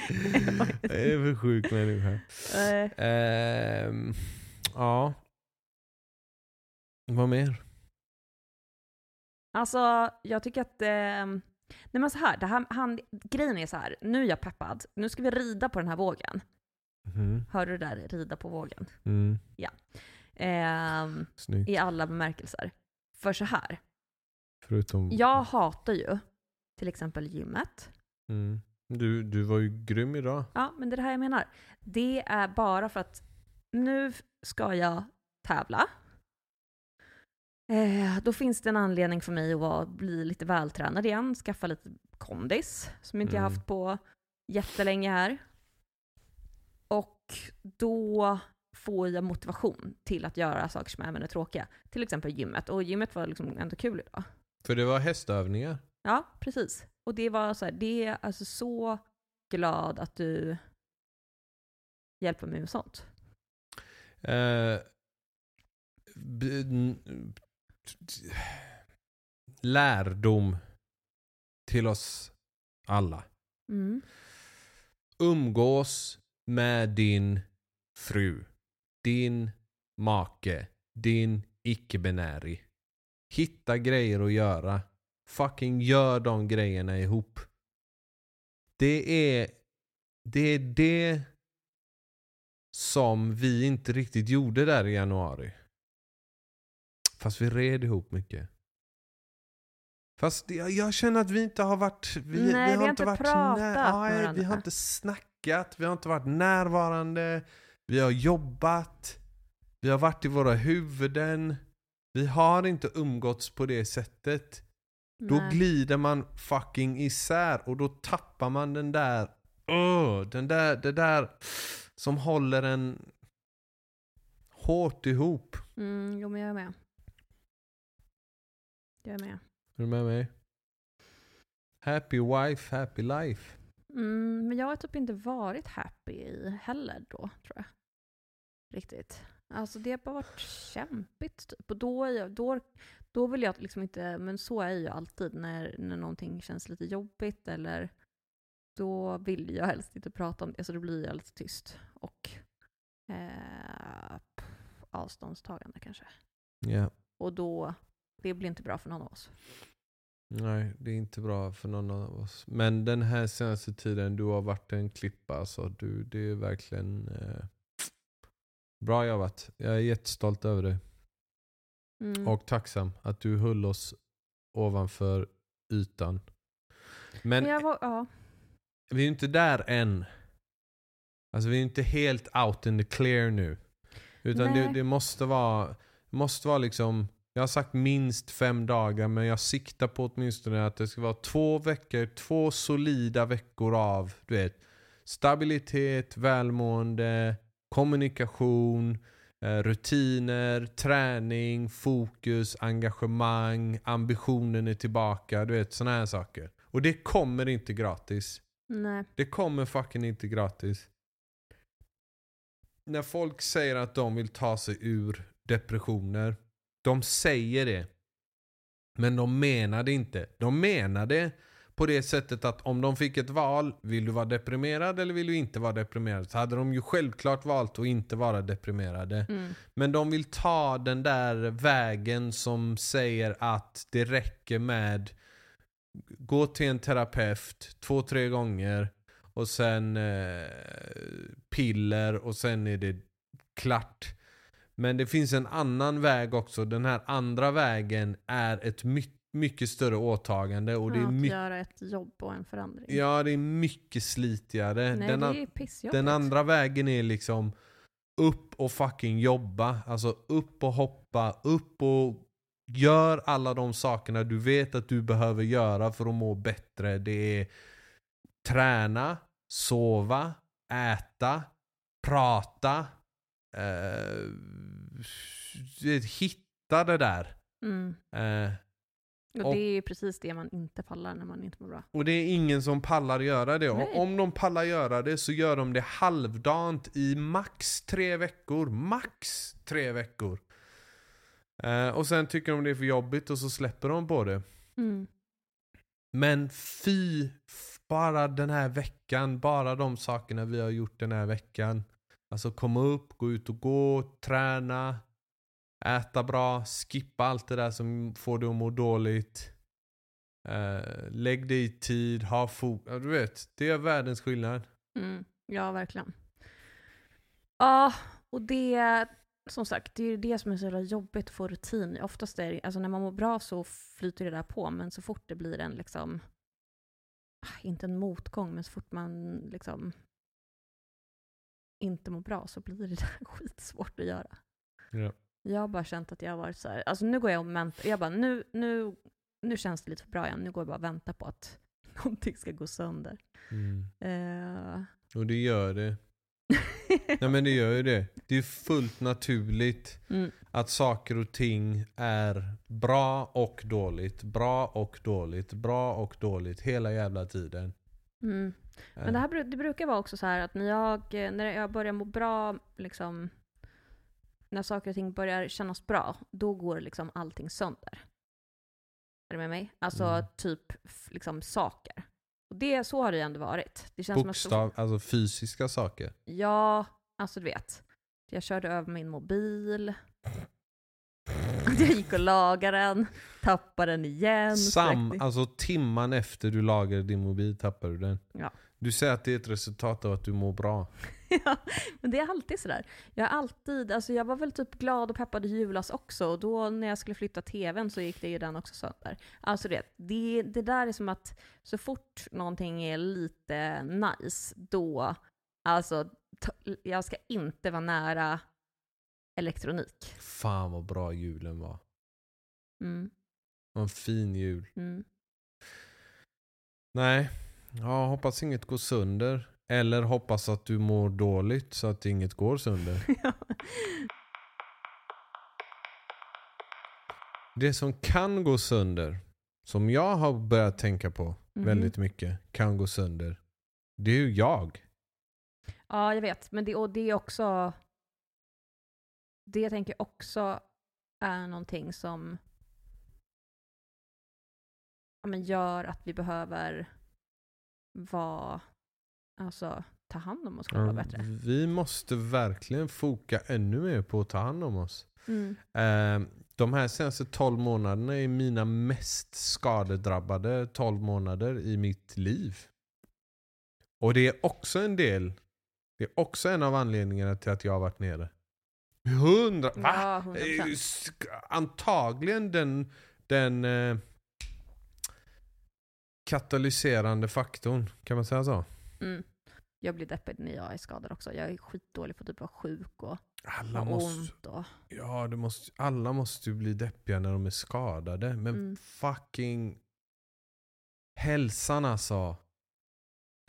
<laughs> Vad är det för sjuk människa? Ehm, ja. Vad mer? Alltså, jag tycker att... Eh, nej men så här, det här han, grejen är så här. nu är jag peppad. Nu ska vi rida på den här vågen. Mhm. Hör du det där? Rida på vågen. Mm. Eh, Snyggt. I alla bemärkelser. För så här, Förutom... jag hatar ju till exempel gymmet. Mm. Du, du var ju grym idag. Ja, men det är det här jag menar. Det är bara för att nu ska jag tävla. Eh, då finns det en anledning för mig att vara, bli lite vältränad igen, skaffa lite kondis som inte jag Mm. haft på jättelänge här. Och då får jag motivation till att göra saker som även är tråkiga. Till exempel gymmet. Och gymmet var liksom ändå kul idag. För det var hästövningar. Ja, precis. Och det var så här, det är alltså så glad att du hjälper mig med sånt. Eh, lärdom till oss alla. Mm. Umgås med din fru, din make, din icke-binäri. Hitta grejer att göra. Fucking gör de grejerna ihop. Det är det, är det som vi inte riktigt gjorde där i januari. Fast vi red ihop mycket. Fast jag, jag känner att vi inte har varit... Vi, Nej, vi har inte inte varit pratat nä- med Nej, Vi har inte snackat, vi har inte varit närvarande. Vi har jobbat. Vi har varit i våra huvuden. Vi har inte umgåtts på det sättet. Då Nej. glider man fucking isär och då tappar man den där, Åh, den där, det där som håller en hårt ihop. Mm, jo men jag är med. Jag är med. Är du med mig? Happy wife, happy life. Mm, men jag har typ inte varit happy heller då, tror jag. Riktigt. Alltså det har bara varit kämpigt typ. Och då, jag, då, då vill jag liksom inte, men så är jag ju alltid när, när någonting känns lite jobbigt eller då vill jag helst inte prata om det, så då blir jag lite tyst. Och eh, avståndstagande kanske. Ja. Och då, det blir inte bra för någon av oss. Nej, det är inte bra för någon av oss. Men den här senaste tiden, du har varit en klippa. Alltså. Du, det är verkligen eh, bra jobbat. Jag är jättestolt över dig. Mm. Och tacksam att du höll oss ovanför ytan. Men var, ja. vi är inte där än. Alltså vi är inte helt out in the clear nu. Utan det, det måste vara, måste vara liksom, jag har sagt minst fem dagar men jag siktar på åtminstone att det ska vara två veckor, två solida veckor av du vet, stabilitet, välmående, kommunikation, eh, rutiner, träning, fokus, engagemang, ambitionen är tillbaka, du vet sådana här saker. Och det kommer inte gratis. Nej. Det kommer fucking inte gratis. När folk säger att de vill ta sig ur depressioner, de säger det. Men de menar det inte. De menar det på det sättet att om de fick ett val, vill du vara deprimerad eller vill du inte vara deprimerad? Så hade de ju självklart valt att inte vara deprimerade. Mm. Men de vill ta den där vägen som säger att det räcker med gå till en terapeut två, tre gånger och sen eh, piller och sen är det klart. Men det finns en annan väg också. Den här andra vägen är ett my- mycket större åtagande och det är att mycket göra ett jobb och en förändring. Ja, det är mycket slitigare. Nej, den, det är pissjobbigt. den andra vägen är liksom upp och fucking jobba. Alltså upp och hoppa, upp och gör alla de sakerna du vet att du behöver göra för att må bättre. Det är träna, sova, äta, prata. Eh, hitta det där. Mm. Eh, Och Och- det är precis det man inte pallar när man inte mår bra. och det är ingen som pallar göra det. Nej. Och om de pallar göra det så gör de det halvdant i max tre veckor. Max tre veckor. Eh, och sen tycker de det är för jobbigt och så släpper de på det. Mm. Men fy, bara den här veckan, bara de sakerna vi har gjort den här veckan. Alltså komma upp, gå ut och gå, träna, äta bra, skippa allt det där som får dig att må dåligt. Uh, lägg dig i tid, ha fokus. Du vet, det är världens skillnad. Mm. Ja, verkligen. Ja, och det, som sagt, det är ju det som är så jävla jobbigt att få rutin. Oftast är det, alltså när man mår bra så flyter det där på, men så fort det blir en liksom, ah, inte en motgång, men så fort man liksom inte mår bra så blir det <laughs> där skitsvårt att göra. Ja. Jag har bara känt att jag har varit så här, alltså nu går jag och väntar, jag bara nu, nu, nu känns det lite för bra igen, nu går jag bara och väntar på att <laughs> någonting ska gå sönder. Mm. Eh, Och det gör det. <laughs> Nej men det gör ju det. Det är fullt naturligt mm. att saker och ting är bra och dåligt, bra och dåligt, bra och dåligt hela jävla tiden. Mm. Men det, här, bru- det brukar vara också så här att när jag, eh, när jag börjar må bra, liksom, när saker och ting börjar kännas bra, då går liksom allting sönder. Är du med mig? Alltså Mm. typ liksom saker. Och det, så har det ju ändå varit. Det känns som att så- Bokstav, alltså fysiska saker. Ja, alltså du vet. Jag körde över min mobil. <laughs> Jag gick och lagade den, tappade den igen. Sam, alltså timman efter du lagade din mobil tappar du den. Ja. Du säger att det är ett resultat av att du mår bra. <laughs> ja, men det är alltid sådär. Jag har alltid, alltså jag var väl typ glad och peppad i julas också, och då när jag skulle flytta tvn så gick det ju den också sönder. Alltså det, det, det där är som att så fort någonting är lite nice, då, alltså jag ska inte vara nära elektronik. Fan vad bra julen var. Mm, var en fin jul. mm. Nej, ja, hoppas inget går sönder. Eller hoppas att du mår dåligt så att inget går sönder. <laughs> Ja. Det som kan gå sönder, som jag har börjat tänka på Mhm. väldigt mycket, kan gå sönder. Det är ju jag. Ja, jag vet. Men det, och det är också... Det jag tänker också är någonting som ja, men gör att vi behöver vara, alltså ta hand om oss själva bättre. Vi måste verkligen foka ännu mer på att ta hand om oss. Mm. Eh, De här senaste 12 månaderna är mina mest skadedrabbade 12 månader i mitt liv. Och det är också en del, det är också en av anledningarna till att jag har varit nere. Hundra, va? Ja, 100%. Eh, Antagligen den, den eh, katalyserande faktorn, kan man säga så? Mm. Jag blir deppig när jag är skadad också. Jag är skitdålig på typ att vara sjuk och Alla måste, ont. Och, ja, det måste, alla måste ju bli deppiga när de är skadade. Men Mm. fucking hälsan alltså.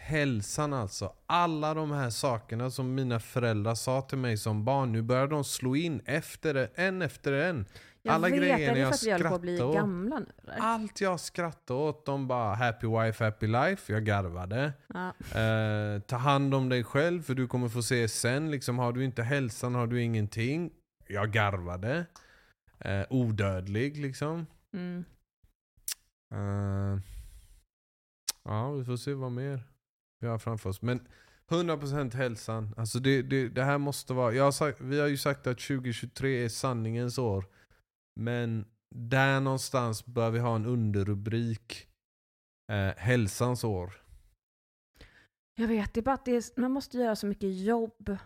Hälsan alltså. Alla de här sakerna som mina föräldrar sa till mig som barn. Nu börjar de slå in efter en efter en. Jag Alla vet, grejer jag att på att bli skrattar åt. gamla nu eller? Allt jag skrattade åt, de bara happy wife, happy life. Jag garvade. Ja. Eh, ta hand om dig själv för du kommer få se sen. Liksom, har du inte hälsan har du ingenting. Jag garvade. Eh, odödlig liksom. Mm. Eh, ja, vi får se vad mer vi har framför oss. Men 100% hälsan. Alltså det, det, det här måste vara... Jag har sagt, vi har ju sagt att 2023 är sanningens år. Men där någonstans bör vi ha en underrubrik. Eh, hälsans år. Jag vet, det är bara att det är, man måste göra så mycket jobb.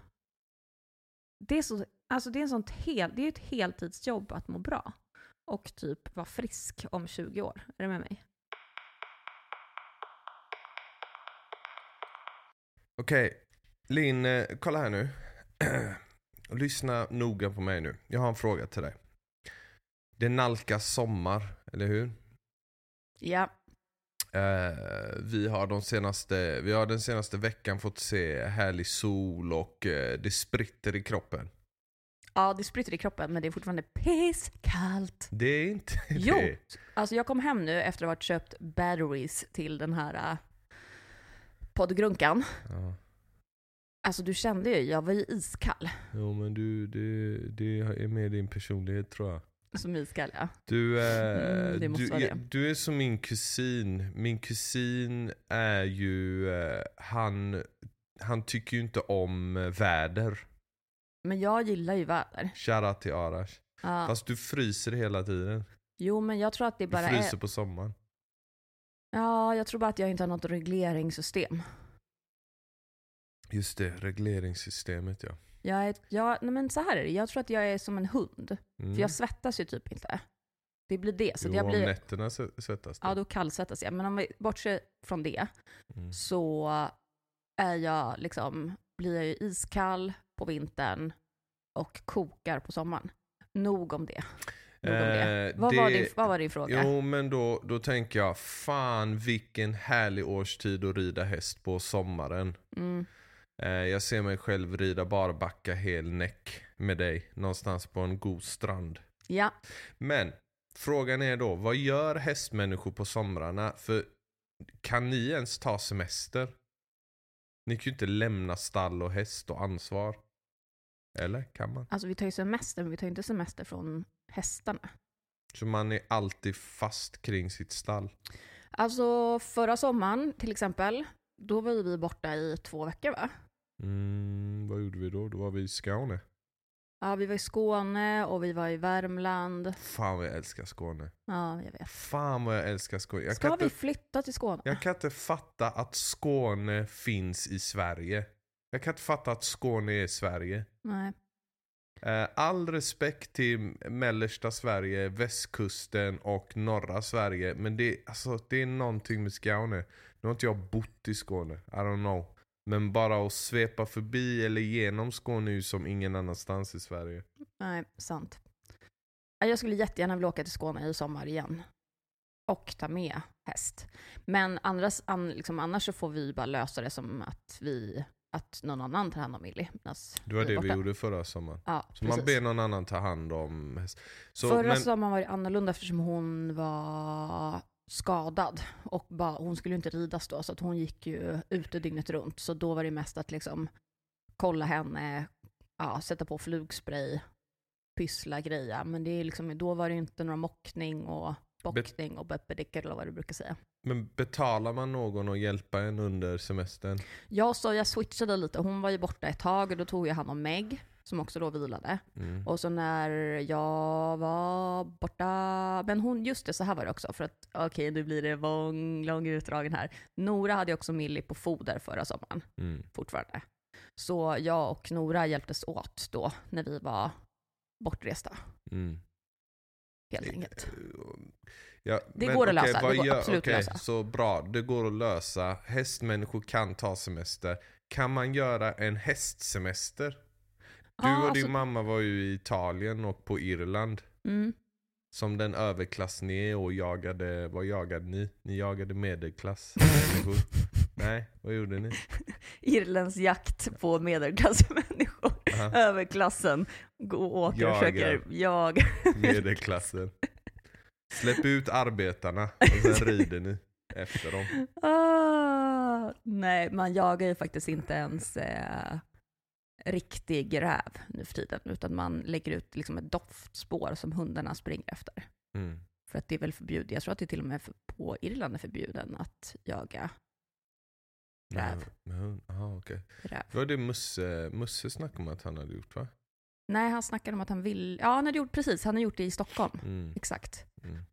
Det är, så, alltså det är, en sånt hel, det är ett heltidsjobb att må bra. Och typ vara frisk om 20 år. Är du med mig? Okej, Linn, eh, kolla här nu. <clears throat> lyssna noga på mig nu. Jag har en fråga till dig. Det nalkas sommar, eller hur? Ja. Eh, vi, har de senaste, vi har den senaste veckan fått se härlig sol och eh, det spritter i kroppen. ja, det spritter i kroppen men det är fortfarande pisskallt. Det är inte <laughs> Jo, det. alltså jag kom hem nu efter att ha varit köpt batteries till den här uh, poddgrunkan. Ja. Alltså du kände ju, jag var ju iskall. Jo men du, det, det är med din personlighet tror jag. Som iskall ja. Du är, Mm, du, det. du är som min kusin. Min kusin är ju, eh, han, han tycker ju inte om eh, väder. Men jag gillar ju väder. Shoutout till Arash. Ja. Fast du fryser hela tiden. Jo men jag tror att det Du bara fryser är... på sommaren. Ja, jag tror bara att jag inte har något regleringssystem. Just det, regleringssystemet ja. Jag är, jag, nej men så här är det, jag tror att jag är som en hund. Mm. För jag svettas ju typ inte. Det blir det. Så jo, jag om blir, nätterna se- svettas du. ja då kallsvettas jag. Men om vi bortser från det Mm. så är jag liksom, blir jag ju iskall på vintern och kokar på sommaren. Nog om det. Nog om det. Eh, Vad, Var det- din, vad var din fråga? Jo men då, då tänker jag, fan vilken härlig årstid att rida häst på sommaren. Mm. Eh, jag ser mig själv rida barbacka hel näck med dig någonstans på en god strand. Ja, Men frågan är då, vad gör hästmänniskor på somrarna? För kan ni ens ta semester? Ni kan ju inte lämna stall och häst och ansvar. Eller kan man? alltså vi tar ju semester, men vi tar ju inte semester från hästarna. Så man är alltid fast kring sitt stall. Alltså förra sommaren till exempel, då var ju vi borta i två veckor va? Mm, vad gjorde vi då? Då var vi i Skåne. Ja, vi var i Skåne och vi var i Värmland. Fan vad jag älskar Skåne. Ja, jag vet. Fan vad jag älskar Skåne. Jag Ska vi inte, flytta till Skåne? jag kan inte fatta att Skåne finns i Sverige. Jag kan inte fatta att Skåne är Sverige. Nej. Eh, All respekt till mellersta Sverige, västkusten och norra Sverige. Men det, alltså, det är någonting med Skåne. Nu har inte jag bott i Skåne, I don't know. Men bara att svepa förbi eller genom Skåne är som ingen annanstans i Sverige. Nej, sant. Ja, Jag skulle jättegärna vilja åka till Skåne i sommar igen. Och ta med häst. Men andras, an, liksom, annars så får vi bara lösa det som att vi att någon annan tar hand om Millie. Det var det vi gjorde förra sommaren. Ja, Så precis. man ber någon annan ta hand om häst. Så, Förra men, sommaren var det annorlunda eftersom hon var skadad. Och bara, hon skulle ju inte ridas då, så att hon gick ju ute dygnet runt. Så då var det mest att liksom kolla henne, ja, sätta på flugspray, pyssla, greja. Men det är liksom, då var det inte några mockning och bockning och beppedicker eller vad du brukar säga. men betalar man någon att hjälpa en under semestern? Jag så jag switchade lite. Hon var ju borta ett tag och då tog jag hand om Meg, som också då vilade. Mm. Och så när jag var borta, men hon, just det, så här var det också, för att okej, nu blir det lång, lång utdragen här. Nora hade också Millie på foder förra sommaren, Mm. fortfarande. Så jag och Nora hjälptes åt då, när vi var bortresta, Mm. helt enkelt. Ja, Det går att lösa, vad det går absolut att okej, lösa. Så bra, det går att lösa. Hästmänniskor kan ta semester. Kan man göra en hästsemester? Du och din alltså- mamma var ju i Italien och på Irland. Mm. Som den överklass ni är och jagade, vad jagade ni? Ni jagade medelklass. <laughs> Nej, vad gjorde ni? <laughs> Irlands jakt på medelklassmänniskor. Aha, Överklassen går och åker och försöker jaga. medelklassen. Släpp ut arbetarna och sen <laughs> rider ni efter dem. Ah, nej, man jagar ju faktiskt inte ens eh, riktig räv nu för tiden, utan man lägger ut liksom ett doftspår som hundarna springer efter. Mm. För att det är väl förbjudet, jag tror att det till och med på Irland är förbjuden att jaga Räv. Med hund? Aha, räv. Det var det Musse, Musse snackade om att han hade gjort va? Nej, han snackade om att han vill, ja han hade gjort precis, han har gjort det i Stockholm. Mm. Exakt. Mm.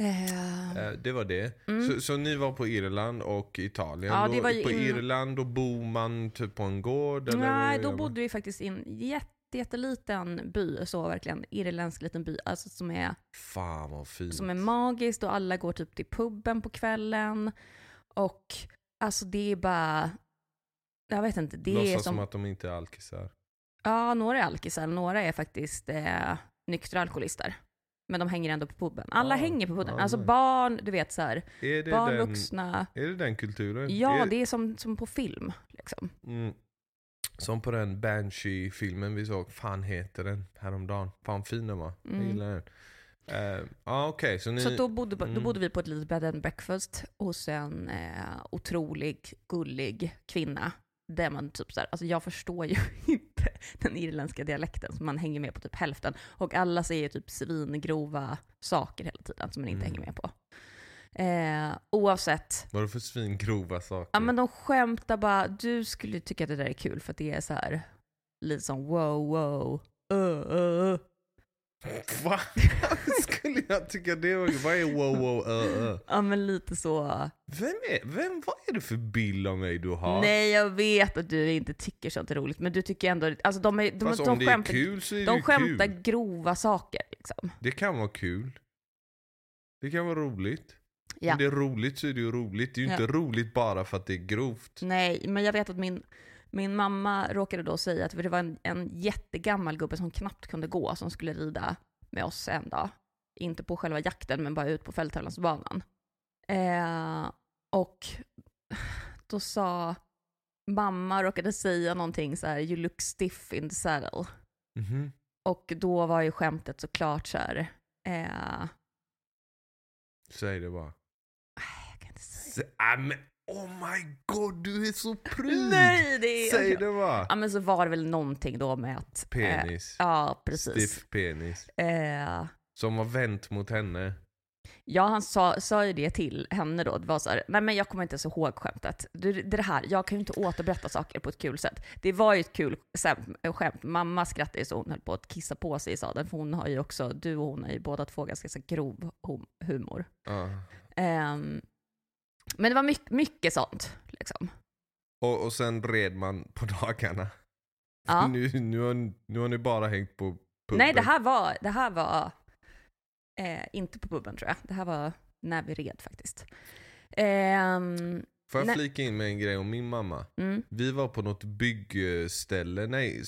Eh, det var det. mm. Så, så ni var på Irland och Italien? Ja, det Då- var ju på Irland då bor man typ på en gård? Eller Nej, då bodde vi faktiskt i en jätte, jätteliten by, så verkligen irländsk liten by, alltså som är Fan vad fint. som är magiskt och alla går typ till puben på kvällen. Och alltså det är bara, jag vet inte, det Låtsas är som... som, att de inte är alkisar. Ja, några är alkisar, några är faktiskt eh, nyktra alkoholister. Men de hänger ändå på puben. Alla Ja, hänger på puben. ja, alltså barn, du vet så här, Är det, barn, den, vuxna. är det den kulturen? Ja, är, det är som, som på film. Liksom. mm, Som på den Banshee-filmen vi såg. Fan heter den häromdagen? Fan fin den var. Jag Mm. gillar den. Eh, Ja okej, så ni... Så då bodde, då Mm. bodde vi på ett litet bed and breakfast hos en eh, otrolig, gullig kvinna. Där man typ så här, alltså jag förstår ju <laughs> inte den irländska dialekten så man hänger med på typ hälften. Och alla säger typ svingrova saker hela tiden som man inte Mm. hänger med på. Eh, oavsett, Vad är det för svingrova saker? ja men de skämtar bara, du skulle tycka att det där är kul för att det är så här lite som wow wow, uh, uh. Va? <laughs> Skulle jag tycka det var... Vad är wow wow uh, uh? Ja men lite så. Vem är, vem, vad är det för bild av mig du har? Nej jag vet att du inte tycker sånt är roligt men du tycker ändå, alltså de, är, de, Fast de, om det är skämtar, kul så är det de skämtar kul. grova saker liksom. Det kan vara kul. Det kan vara roligt. Ja. Om det är roligt så är det ju roligt. Det är ju Ja. inte roligt bara för att det är grovt. Nej, men jag vet att min, min mamma råkade då säga att det var en, en jättegammal gubbe som knappt kunde gå som skulle rida med oss en dag. Inte på själva jakten men bara ut på fälttävlansbanan. Eh, och <laughs> då sa mamma råkade säga någonting så här you look stiff in the saddle. Mhm. Och då var ju skämtet såklart så här, eh, Säg det bara. jag kan inte säga. Sä- ah, oh my god, du är så pryd! Nej, det är Säg det bara. Ja men så var det väl någonting då med att... Eh, Penis. ja, precis. Stiff penis. Eh, Som var vänt mot henne. ja, han sa, sa ju det till henne då. Det var så här, nej men jag kommer inte ens ihåg skämtet. Det, det är det här, jag kan ju inte återberätta saker på ett kul sätt. Det var ju ett kul skämt. Mamma skrattade ju så hon höll på att kissa på sig i sadeln, för hon har ju också, du och hon har ju båda två ganska så grov hum- humor. Ja. Ehm, men det var mycket, mycket sånt. Liksom. Och, och sen red man på <laughs> dagarna. Ja. Nu, nu, har, nu har ni bara hängt på puben. Nej, det här var, det här var eh, inte på puben tror jag. Det här var när vi red faktiskt. Ehm, Får jag nej. flika in med en grej om min mamma? mm, Vi var på något byggställe, nej,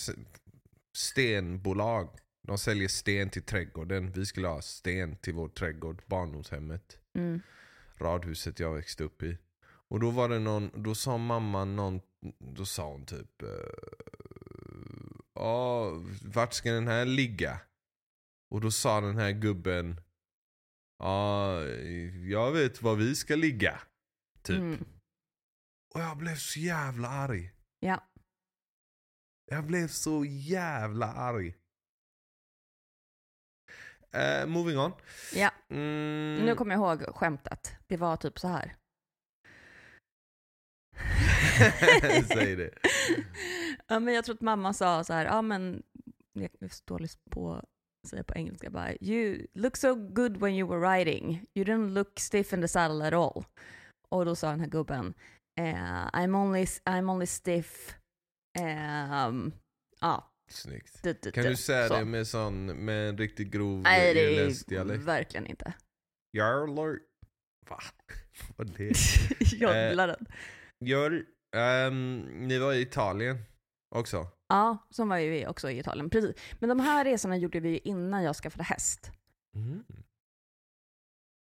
stenbolag. De säljer sten till trädgården. Vi skulle ha sten till vår trädgård, barndomshemmet, mm, radhuset jag växte upp i. Och då var det någon, då sa mamma någon, då sa hon typ eh, Ja, vart ska den här ligga? Och då sa den här gubben Ja, jag vet var vi ska ligga. Typ. mm. Och jag blev så jävla arg. Ja. Jag blev så jävla arg. Eh, moving on. Ja. Mm. Nu kommer jag ihåg skämtet. Det var typ så här. <laughs> Säg det. <laughs> ja, men jag tror att mamma sa så här, ja men, jag är så dålig på att säga på engelska bara, you look so good when you were riding, you didn't look stiff in the saddle at all. Och då sa den här gubben, eh, I'm, only, I'm only stiff, ehm, ja. Snyggt. du, du, Kan du. säga Så. det med, sån, med en riktigt grov Nej, det är dialekt? verkligen inte. Jarlor. Va? <laughs> Vad det? <laughs> gillar den. Gör, ehm, ni var i Italien också? Ja, som var ju vi också i Italien. Precis. Men de här resorna gjorde vi ju innan jag skaffade häst. Mm.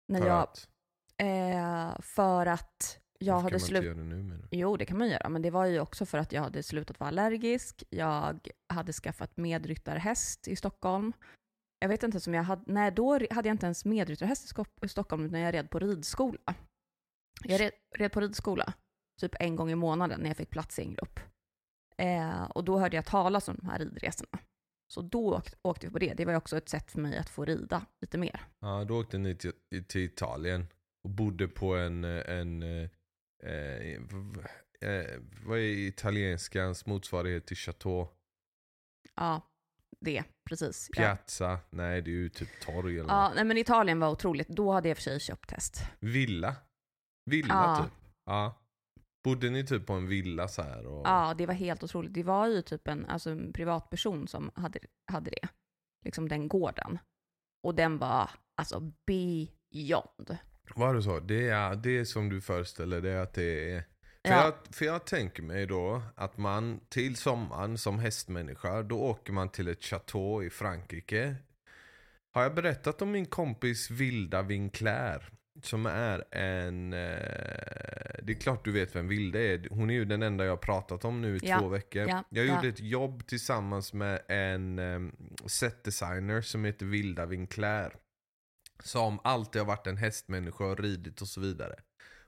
När För jag, att? eh, för att jag Varför hade kan man inte göra det nu du? Jo, det kan man göra, men det var ju också för att jag hade slutat vara allergisk. Jag hade skaffat medryttarhäst i Stockholm. Jag vet inte ens om jag hade... Nej, då hade jag inte ens medryttarhäst i Stockholm, utan jag red på ridskola. Jag red, red på ridskola typ en gång i månaden när jag fick plats i en grupp. Eh, och då hörde jag talas om de här ridresorna. Så då åkte, åkte vi på det. Det var ju också ett sätt för mig att få rida lite mer. Ja, då åkte ni till, till Italien och bodde på en, en eh, eh, vad är italienskans motsvarighet till chateau? Ja, det, precis. Ja. Piazza? Nej, det är ju typ torg eller Ja, något. nej, men Italien var otroligt. Då hade jag för sig köpt häst. Villa? Villa Ja. typ? Ja. Bodde ni typ på en villa så här? Och... Ja, det var helt otroligt. Det var ju typ en, alltså, en privatperson som hade, hade det. Liksom den gården. Och den var alltså beyond. Var det så? Det är, det är som du föreställer dig att det är För, Ja. jag, för jag tänker mig då att man till sommaren som hästmänniska, då åker man till ett chateau i Frankrike. Har jag berättat om min kompis Vilda Winclair? Som är en... Eh, det är klart du vet vem Vilda är. Hon är ju den enda jag har pratat om nu i Ja, två veckor. ja, jag ja. gjorde ett jobb tillsammans med en eh, setdesigner som heter Vilda Winclair. Som alltid har varit en hästmänniska och ridit och så vidare.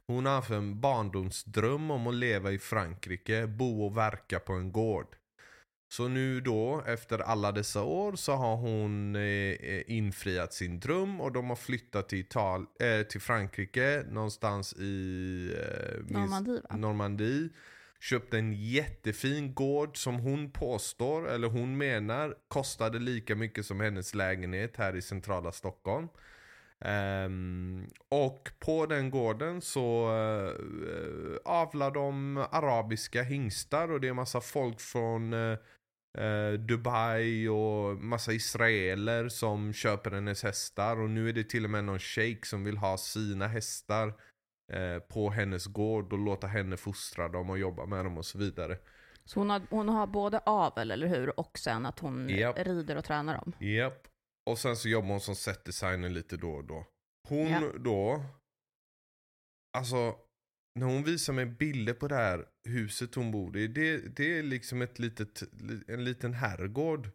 Hon har haft en barndomsdröm om att leva i Frankrike, bo och verka på en gård. Så nu då, efter alla dessa år, så har hon eh, eh, infriat sin dröm och de har flyttat till, Ital eh, till Frankrike, någonstans i eh, Normandie? Normandie. Köpt en jättefin gård som hon påstår, eller hon menar, kostade lika mycket som hennes lägenhet här i centrala Stockholm. Ehm, och på den gården så uh, avlar de arabiska hingstar och det är massa folk från eh, eh, Dubai och massa israeler som köper hennes hästar och nu är det till och med någon shejk som vill ha sina hästar på hennes gård och låta henne fostra dem och jobba med dem och så vidare. Så hon har, hon har både avel, eller hur? Och sen att hon Japp. rider och tränar dem. Japp. Och sen så jobbar hon som setdesigner lite då och då. Hon Ja. då, alltså när hon visar mig bilder på det här huset hon bor i, det, det är liksom ett litet, en liten herrgård.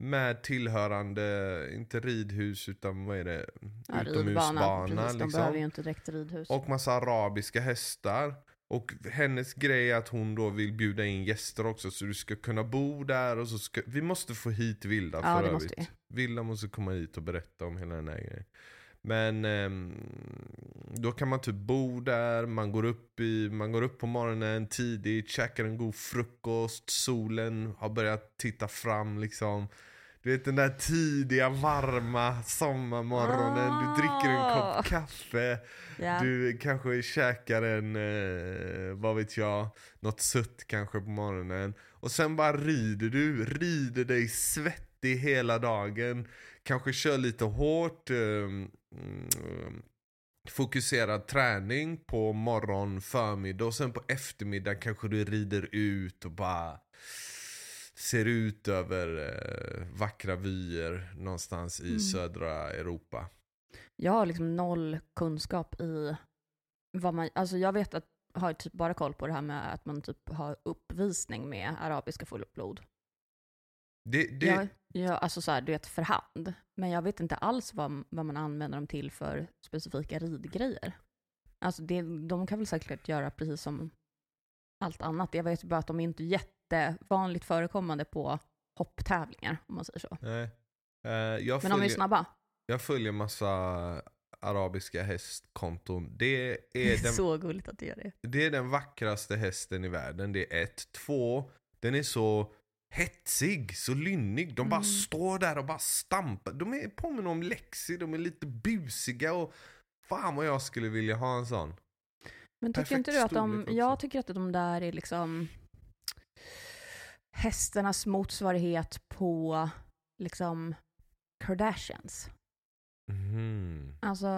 Med tillhörande, inte ridhus utan vad är det? Ja. Utomhusbana Precis, de liksom. behöver ju inte direkt ridhus. Och massa arabiska hästar. Och hennes grej är att hon då vill bjuda in gäster också så du ska kunna bo där och så ska... Vi måste få hit Vilda Ja, för måste övrigt. Vilda måste komma hit och berätta om hela den här grejen. Men ehm, då kan man typ bo där, man går, upp i, man går upp på morgonen tidigt, käkar en god frukost, solen har börjat titta fram liksom. Du vet den där tidiga varma sommarmorgonen, du dricker en Ah. kopp kaffe, ja. du kanske käkar en, eh, vad vet jag, något sött kanske på morgonen. Och sen bara rider du, rider dig svettig hela dagen. Kanske kör lite hårt, eh, mm, fokuserad träning på morgon, förmiddag och sen på eftermiddag kanske du rider ut och bara ser ut över eh, vackra vyer någonstans i Mm. södra Europa. Jag har liksom noll kunskap i vad man, alltså jag vet att, har typ bara koll på det här med att man typ har uppvisning med arabiska fullblod. Det, det, Jag, jag, alltså så här, du vet för hand. Men jag vet inte alls vad, vad man använder dem till för specifika ridgrejer. Alltså det, de kan väl säkert göra precis som allt annat. Jag vet bara att de är inte jättevanligt förekommande på hopptävlingar, om man säger så. Nej. Eh, jag, Men de är följer, snabba. jag följer massa arabiska hästkonton. Det <laughs> Det är, är den, så gulligt att du gör det. det är den vackraste hästen i världen. Det är ett. Två, den är så hetsig, så lynnig. De bara Mm. står där och bara stampar. De är påminner om Lexi, de är lite busiga och fan vad jag skulle vilja ha en sån. Men tycker Perfekt inte du att de, jag tycker att de där är liksom hästarnas motsvarighet på liksom Kardashians. Mhm. Alltså,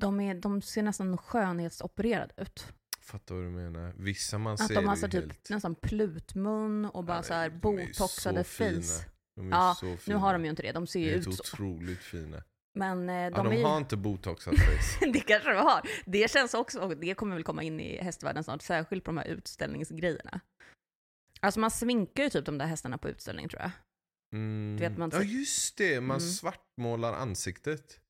de, är, de ser nästan skönhetsopererade ut. Fattar vad du menar. Vissa man Att ser de har så typ helt... nästan plutmun och bara Nej, så här de är botoxade så face. De är Ja, Nu har de ju inte det, de ser De ju är ut så så. otroligt fina. Men eh, Ja, de, de är har inte botoxat face. <laughs> det kanske de har. Det känns också, och det kommer väl komma in i hästvärlden snart, särskilt på de här utställningsgrejerna. Alltså man sminkar ju typ de där hästarna på utställning tror jag. Mm. Du vet, man ja just det, man Mm. svartmålar ansiktet.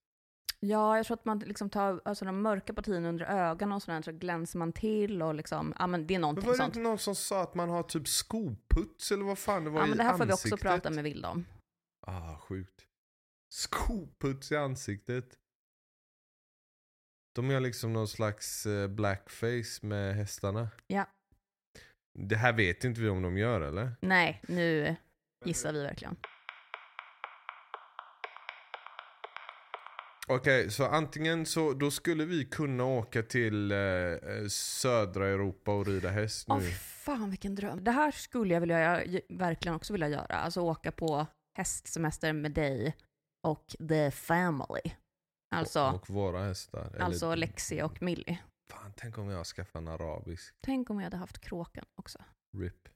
Ja, jag tror att man liksom tar alltså, de mörka partierna under ögonen och sådär, så glänser man till och liksom, ja men det är Men någonting var det sånt. inte någon som sa att man har typ skoputs eller vad fan det var Ja i men det här får vi ansiktet? också prata med Vilda om. Ah, sjukt. Skoputs i ansiktet. De gör liksom någon slags eh, blackface med hästarna. Ja. Det här vet inte vi om de gör eller? Nej, nu gissar vi verkligen. Okej, så antingen så då skulle vi kunna åka till eh, eh, södra Europa och rida häst nu. Åh fan vilken dröm. Det här skulle jag vilja, göra- verkligen också vilja göra. Alltså åka på hästsemester med dig och the family. Alltså, och våra hästar. eller- alltså Lexi och Millie. Fan, tänk om jag skaffar en arabisk. Tänk om jag hade haft kråkan också. RIP.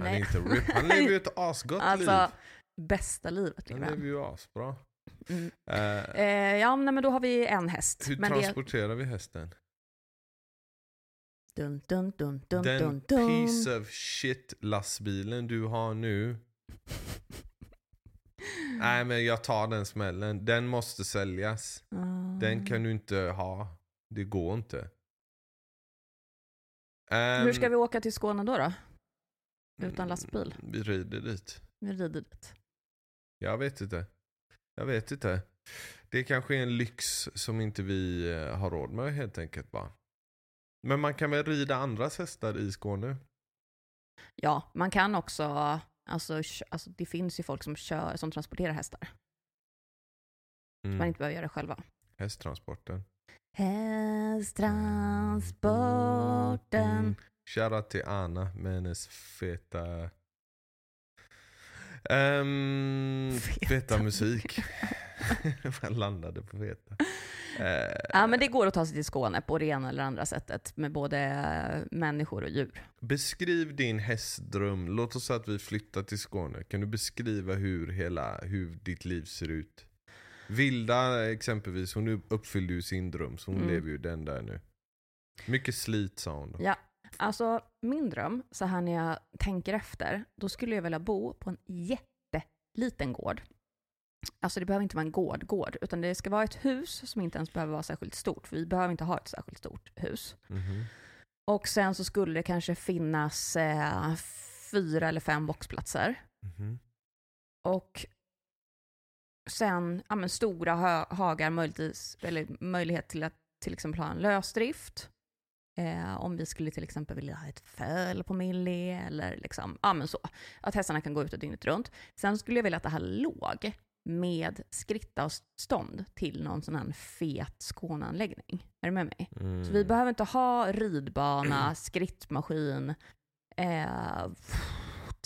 Han är Nej. inte RIP. Han lever ju ett <laughs> asgott Alltså, liv. bästa livet lever han. lever ju asbra. Mm. Eh, ja, men då har vi en häst. hur men det... transporterar vi hästen? Dun, dun, dun, dun, Den dun, dun. piece of shit lastbilen du har nu. <laughs> Nej men jag tar den smällen. Den måste säljas. Ah. Den kan du inte ha. Det går inte. Hur ska Ehm, vi åka till Skåne då? då? Utan lastbil? mm, Vi rider dit. Vi rider dit. Jag vet inte. Jag vet inte. Det kanske är en lyx som inte vi eh, har råd med helt enkelt bara. Men man kan väl rida andras hästar i Skåne? Ja, man kan också, alltså, alltså det finns ju folk som kör, som transporterar hästar. Mm. Man inte behöver göra det själva. Hästtransporten. Hästtransporten. Shoutout till Anna med hennes feta... Ehm, Feta feta musik. <laughs> <laughs> Jag landade på feta. Eh, Ja, men det går att ta sig till Skåne på det ena eller andra sättet med både eh, människor och djur. Beskriv din hästdröm. Låt oss säga att vi flyttar till Skåne. Kan du beskriva hur, hela, hur ditt liv ser ut? Vilda exempelvis, hon uppfyllde ju sin dröm så hon Mm. lever ju den där nu. Mycket slit sa hon då. Ja, alltså min dröm, så här när jag tänker efter, då skulle jag vilja bo på en jätteliten gård. Alltså det behöver inte vara en gård, gård, utan det ska vara ett hus som inte ens behöver vara särskilt stort, för vi behöver inte ha ett särskilt stort hus. Mhm. Och sen så skulle det kanske finnas eh, fyra eller fem boxplatser. Mhm. Och sen ja, men stora hagar, möjligtvis, eller möjlighet till att till exempel ha en lösdrift. Eh, om vi skulle till exempel vilja ha ett föl på Millie eller liksom, ja men så. Att hästarna kan gå ute dygnet runt. Sen skulle jag vilja att det här låg med skrittavstånd till någon sån här fet Skåneanläggning. Är du med mig? Mm. Så vi behöver inte ha ridbana, <clears throat> skrittmaskin, eh,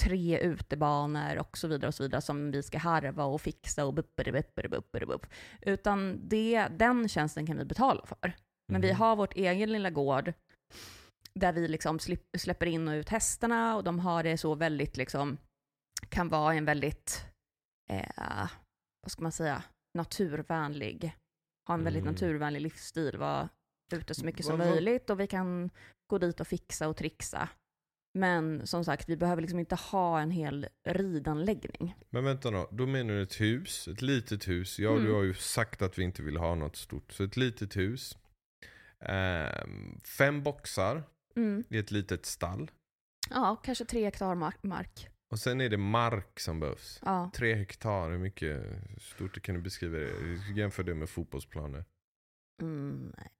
tre utebanor och så vidare och så vidare som vi ska harva och fixa och bupperibupperibupperibupp. Utan det, den tjänsten kan vi betala för. Men vi Mhm. har vårt egen lilla gård där vi liksom släpper in och ut hästarna och de har det så väldigt liksom, kan vara en väldigt, eh, vad ska man säga, naturvänlig, ha en väldigt Mm. naturvänlig livsstil, vara ute så mycket som vad- möjligt och vi kan gå dit och fixa och trixa. Men som sagt, vi behöver liksom inte ha en hel ridanläggning. Men vänta då, då menar du ett hus, ett litet hus. Ja, Mm. du har ju sagt att vi inte vill ha något stort. Så ett litet hus. Ehm, fem boxar Mm. i ett litet stall. Ja, kanske tre hektar mark. mark. Och sen är det mark som behövs. Ja. Tre hektar, hur mycket stort kan du beskriva det? Jämför det med fotbollsplaner. Mm, nej,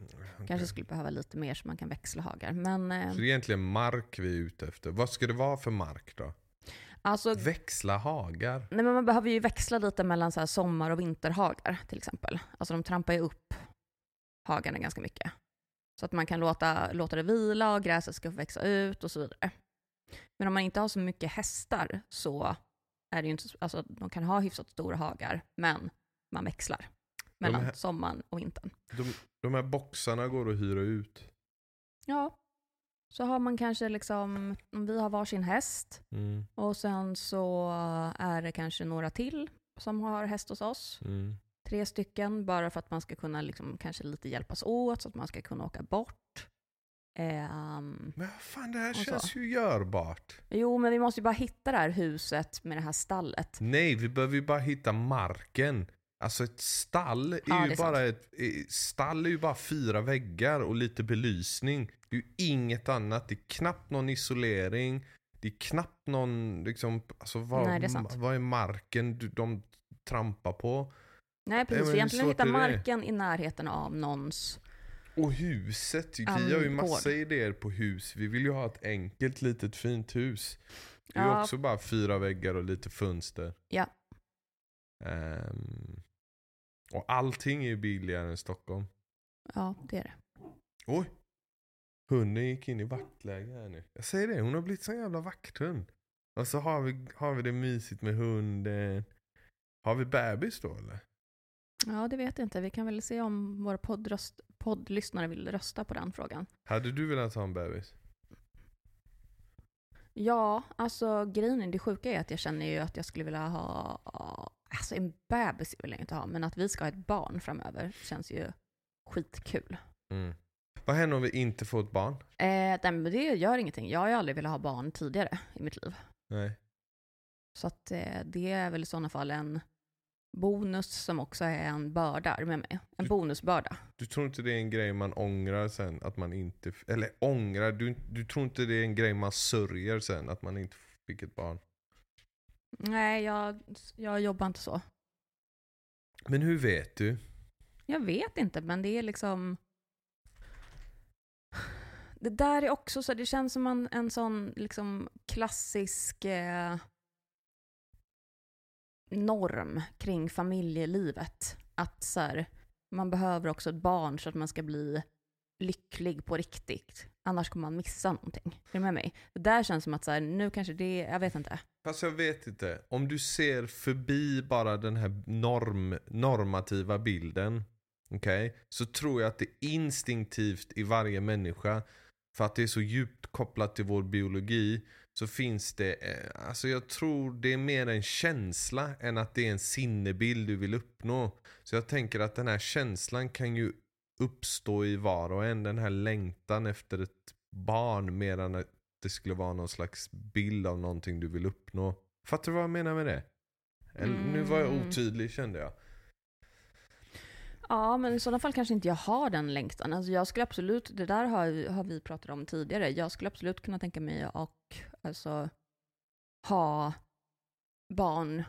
inte. Okej. Kanske skulle behöva lite mer så man kan växla hagar. Men eh, Så det är egentligen mark vi är ute efter. Vad ska det vara för mark då? alltså, Växla hagar. nej, men man behöver ju växla lite mellan så sommar och vinterhagar till exempel. Alltså de trampar ju upp hagarna ganska mycket. Så att man kan låta, låta det vila och gräset ska få växa ut och så vidare. Men om man inte har så mycket hästar så är det ju inte, så- alltså de kan ha hyfsat stora hagar, men man växlar mellan här- sommaren och vintern. De, de här boxarna går att hyra ut. Ja, så har man kanske liksom, om vi har varsin häst Mm, och sen så är det kanske några till som har häst hos oss. mm. Tre stycken, bara för att man ska kunna liksom kanske lite hjälpas åt så att man ska kunna åka bort. Ehm, Men fan, det här Och så. känns ju görbart. jo, men vi måste ju bara hitta det här huset med det här stallet. Nej, vi behöver ju bara hitta marken. Alltså ett stall är Ja, ju är bara ett, stall är ju bara fyra väggar och lite belysning. Det är ju inget annat. Det är knappt någon isolering. Det är knappt någon, liksom, alltså vad, Nej, är vad är marken du- de trampar på? Nej, precis. Vi egentligen hitta marken i närheten av någons... Och huset, vi Ja, har ju massa gård. idéer på hus. Vi vill ju ha ett enkelt litet fint hus. Det är ju Ja. också bara fyra väggar och lite fönster. Ja. Ehm, och allting är ju billigare än Stockholm. Ja, det är det. Oj! Hunden gick in i vaktläge här nu. Jag säger det, hon har blivit så jävla vakthund. Och så har vi, har vi det mysigt med hunden. Har vi bebis då eller? Ja, det vet jag inte. Vi kan väl se om våra poddröst, poddlyssnare vill rösta på den frågan. Hade du velat ha en bebis? Ja, alltså grejen är, det sjuka är att jag känner ju att jag skulle vilja ha, alltså en bebis vill jag inte ha, men att vi ska ha ett barn framöver känns ju skitkul. Mm. Vad händer om vi inte får ett barn? Eh, nej, men det gör ingenting. Jag har ju aldrig velat ha barn tidigare i mitt liv. Nej. Så att eh, det är väl i sådana fall en bonus som också är en börda med mig. En Du- bonusbörda. Du tror inte det är en grej man ångrar sen att man inte, eller ångrar, du, du tror inte det är en grej man sörjer sen att man inte fick ett barn? Nej, jag, jag jobbar inte så. Men hur vet du? Jag vet inte, men det är liksom... Det där är också så, det känns som en, en sån liksom klassisk eh, norm kring familjelivet. Att så här, man behöver också ett barn så att man ska bli lycklig på riktigt. Annars kommer man missa någonting. Är du med mig? Det där känns som att så här, nu kanske det, jag vet inte. Fast jag vet inte. Om du ser förbi bara den här norm, normativa bilden. Okej? Så tror jag att det instinktivt i varje människa. För att det är så djupt kopplat till vår biologi. Så finns det, eh, alltså jag tror det är mer en känsla än att det är en sinnebild du vill uppnå. Så jag tänker att den här känslan kan ju uppstå i var och en. Den här längtan efter ett barn mer än att det skulle vara någon slags bild av någonting du vill uppnå. Fattar du vad jag menar med det? Eller, Nu var jag Mm. otydlig kände jag. Ja, men i sådana fall kanske inte jag har den längtan. Alltså jag skulle absolut, det där har, har vi pratat om tidigare, jag skulle absolut kunna tänka mig att alltså, ha barn,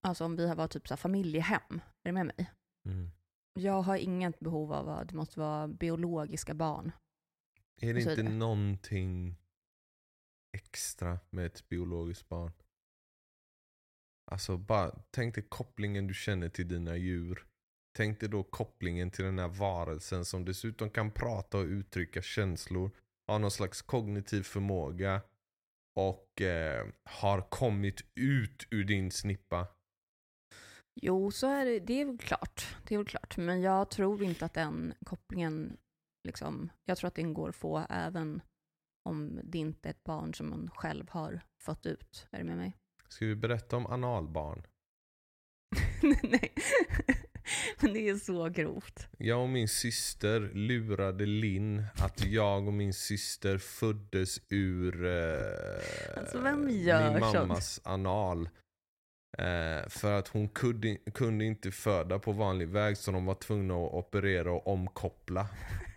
alltså om vi var typ så familjehem, är du med mig? Mm. Jag har inget behov av att det måste vara biologiska barn. Är det inte vidare. någonting extra med ett biologiskt barn? Alltså bara, tänk dig kopplingen du känner till dina djur. Tänk dig då kopplingen till den här varelsen som dessutom kan prata och uttrycka känslor. Har någon slags kognitiv förmåga. Och eh, har kommit ut ur din snippa. Jo, så är det, det är väl klart. Det är väl klart. Men jag tror inte att den kopplingen, liksom, jag tror att den går att få även om det inte är ett barn som man själv har fått ut. Är du med mig? Ska vi berätta om analbarn? <laughs> Nej. <laughs> Men det är så grovt. Jag och min syster lurade Linn att jag och min syster föddes ur eh, Alltså, min sånt? mammas anal. Eh, för att hon kunde, kunde inte föda på vanlig väg så de var tvungna att operera och omkoppla.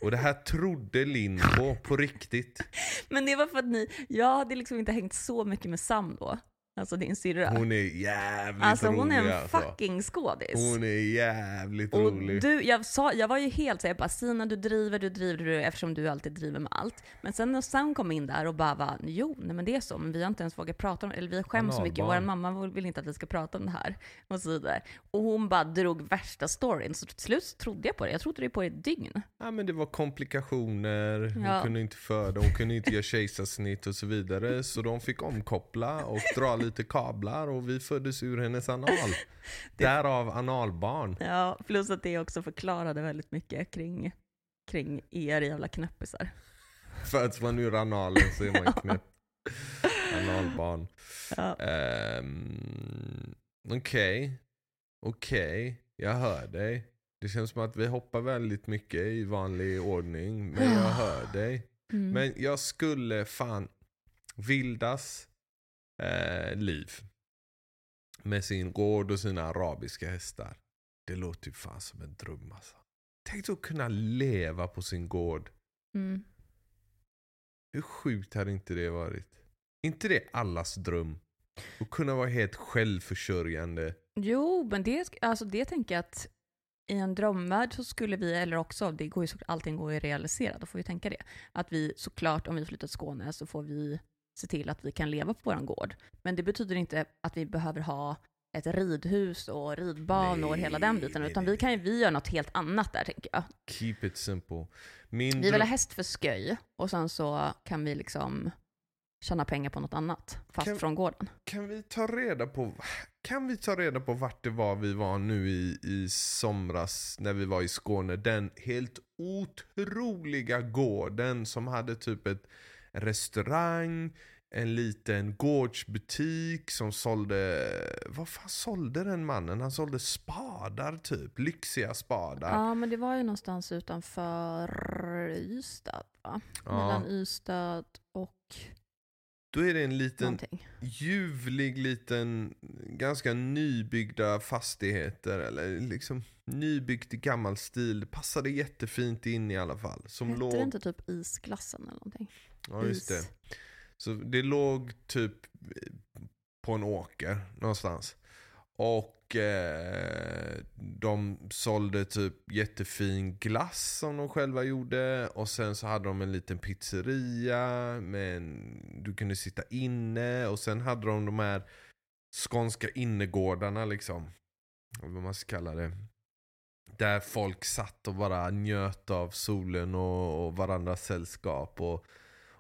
Och det här trodde Linn på, på riktigt. <laughs> Men det var för att ni, jag hade liksom inte hängt så mycket med Sam då. Alltså din syrra. Hon är jävligt Alltså rolig hon är en alltså. fucking skådis. Hon är jävligt Och rolig. du, jag, sa, jag var ju helt såhär, bara Sina du driver, du driver, du eftersom du alltid driver med allt. Men sen när Sam kom in där och bara var, jo, nej men det är så, men vi har inte ens vågat prata om det, eller vi skäms så mycket, vår mamma vill inte att vi ska prata om det här. Och så vidare. Och hon bara drog värsta storyn, så till slut trodde jag på det. Jag trodde det på ett dygn. Ja men det var komplikationer, hon Ja. kunde inte föda, hon kunde inte göra kejsarsnitt och så vidare. Så de fick omkoppla och dra <laughs> lite kablar och vi föddes ur hennes anal. <laughs> Därav analbarn. Ja, plus att det också förklarade väldigt mycket kring, kring er jävla knäppisar. <laughs> Föds man ur analen så är man <laughs> knäpp. Analbarn. Ja. Um, Okej, okej, jag hör dig. Det känns som att vi hoppar väldigt mycket i vanlig ordning, men jag hör dig. Mm. Men jag skulle fan, Vildas eh, liv med sin gård och sina arabiska hästar. Det låter ju fan som en dröm alltså. Tänk att kunna leva på sin gård. Mm. Hur sjukt hade inte det varit? inte det allas dröm? Att kunna vara helt självförsörjande. Jo, men det, alltså det tänker jag att i en drömvärld så skulle vi, eller också, det går ju allting går ju att realisera, då får vi tänka det. Att vi såklart, om vi flyttar till Skåne så får vi se till att vi kan leva på vår gård. Men det betyder inte att vi behöver ha ett ridhus och ridbanor och hela den biten, nej, utan nej. vi kan ju vi göra något helt annat där tänker jag. Keep it simple. Min Vi vill ha häst för sköj och sen så kan vi liksom tjäna pengar på något annat, fast Kan- från gården. Kan vi ta reda på kan vi ta reda på vart det var vi var nu i, i somras när vi var i Skåne? Den helt otroliga gården som hade typ ett en restaurang, en liten gårdsbutik som sålde, vad fan sålde den mannen? Han sålde spadar typ, lyxiga spadar. Ja, men det var ju någonstans utanför Ystad, va? Mellan Ystad och Då är det en liten någonting. ljuvlig liten, ganska nybyggda fastigheter. Eller liksom nybyggt i gammal stil. Passade jättefint in i alla fall. Som Hette låg... det inte typ Isglassen eller någonting? Ja, just det. Så det låg typ på en åker någonstans. Och eh, de sålde typ jättefin glass som de själva gjorde. Och sen så hade de en liten pizzeria. Men du kunde sitta inne. Och sen hade de de här skånska innergårdarna liksom. Vad man ska kalla det. Där folk satt och bara njöt av solen och, och varandras sällskap. Och,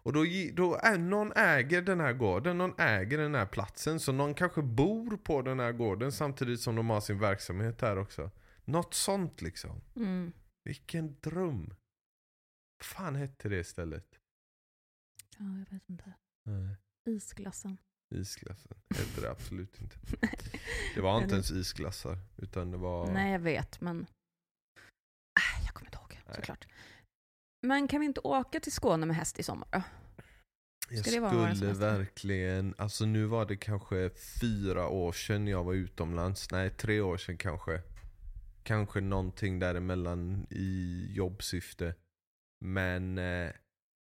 och då, då är, någon äger den här gården, någon äger den här platsen. Så någon kanske bor på den här gården samtidigt som de har sin verksamhet här också. Något sånt liksom. Mm. Vilken dröm. Vad fan hette det stället? Ja, jag vet inte. Nej. Isglassen. Isglassen. Hette det absolut inte. <laughs> Det var inte ens isglassar. Utan det var... Nej, jag vet, men... Äh, jag kommer inte ihåg, Nej. såklart. Men kan vi inte åka till Skåne med häst i sommar då? Jag Ska vår skulle verkligen, alltså nu var det kanske fyra år sedan jag var utomlands. Nej, tre år sedan kanske. Kanske någonting däremellan i jobbsyfte. Men eh,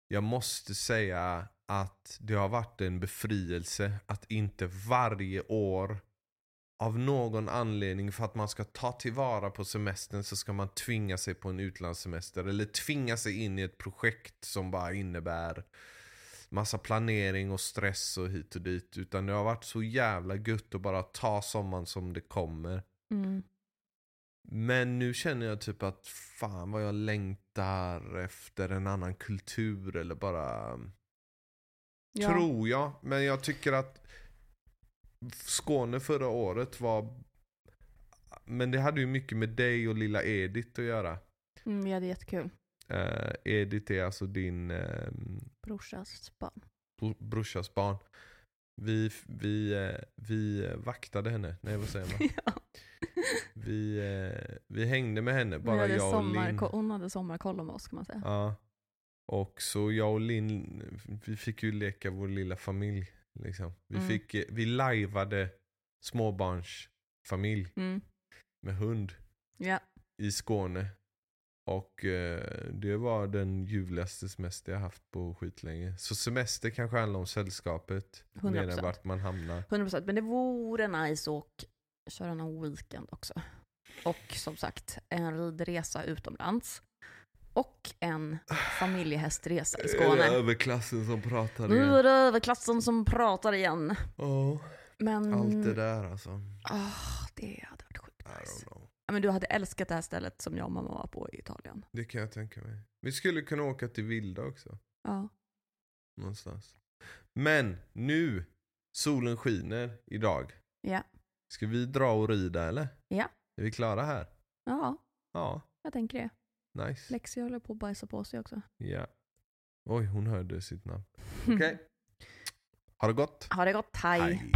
jag måste säga att det har varit en befrielse att inte varje år av någon anledning för att man ska ta tillvara på semestern så ska man tvinga sig på en utlandssemester eller tvinga sig in i ett projekt som bara innebär massa planering och stress och hit och dit. Utan det har varit så jävla gött att bara ta sommaren som det kommer. Mm. Men nu känner jag typ att fan vad jag längtar efter en annan kultur eller bara Ja. Tror jag, men jag tycker att Skåne förra året var Men det hade ju mycket med dig och lilla Edith att göra. Mm, vi hade jättekul. Eh, Edith är alltså din eh, Brorsas barn. bro- brorsas barn. Vi, vi, eh, vi vaktade henne, nej vad säger man? <laughs> ja. Vi, eh, vi hängde med henne, bara jag och Linn. hon hade sommarkoll om oss kan man säga. Ja. Och så jag och Linn, vi fick ju leka vår lilla familj. Liksom. Vi, Mm. fick, eh, vi lajvade småbarnsfamilj Mm. med hund Ja. i Skåne. Och eh, det var den ljuvligaste semester jag haft på skitlänge. Så semester kanske handlar om sällskapet. Mer 100%. än vart man hamnar. 100% men det vore nice att köra någon weekend också. Och som sagt, en ridresa utomlands. Och en familjehästresa i Är det Skåne. överklassen som pratar Nu igen? är det överklassen som pratar igen. Ja, Men... allt det där alltså. Ah, det hade varit sjukt nice. men du hade älskat det här stället som jag och mamma var på i Italien. Det kan jag tänka mig. Vi skulle kunna åka till Vilda också. Ja. någonstans. Men nu, solen skiner idag. Ja. Ska vi dra och rida eller? Ja. Är vi klara här? Ja, Ja, jag tänker det. Nice. Lexi håller på att bajsa på sig också. Ja. Oj, hon hörde sitt namn. <laughs> Okej. Ha det gott. Ha det gott, hej. Hej.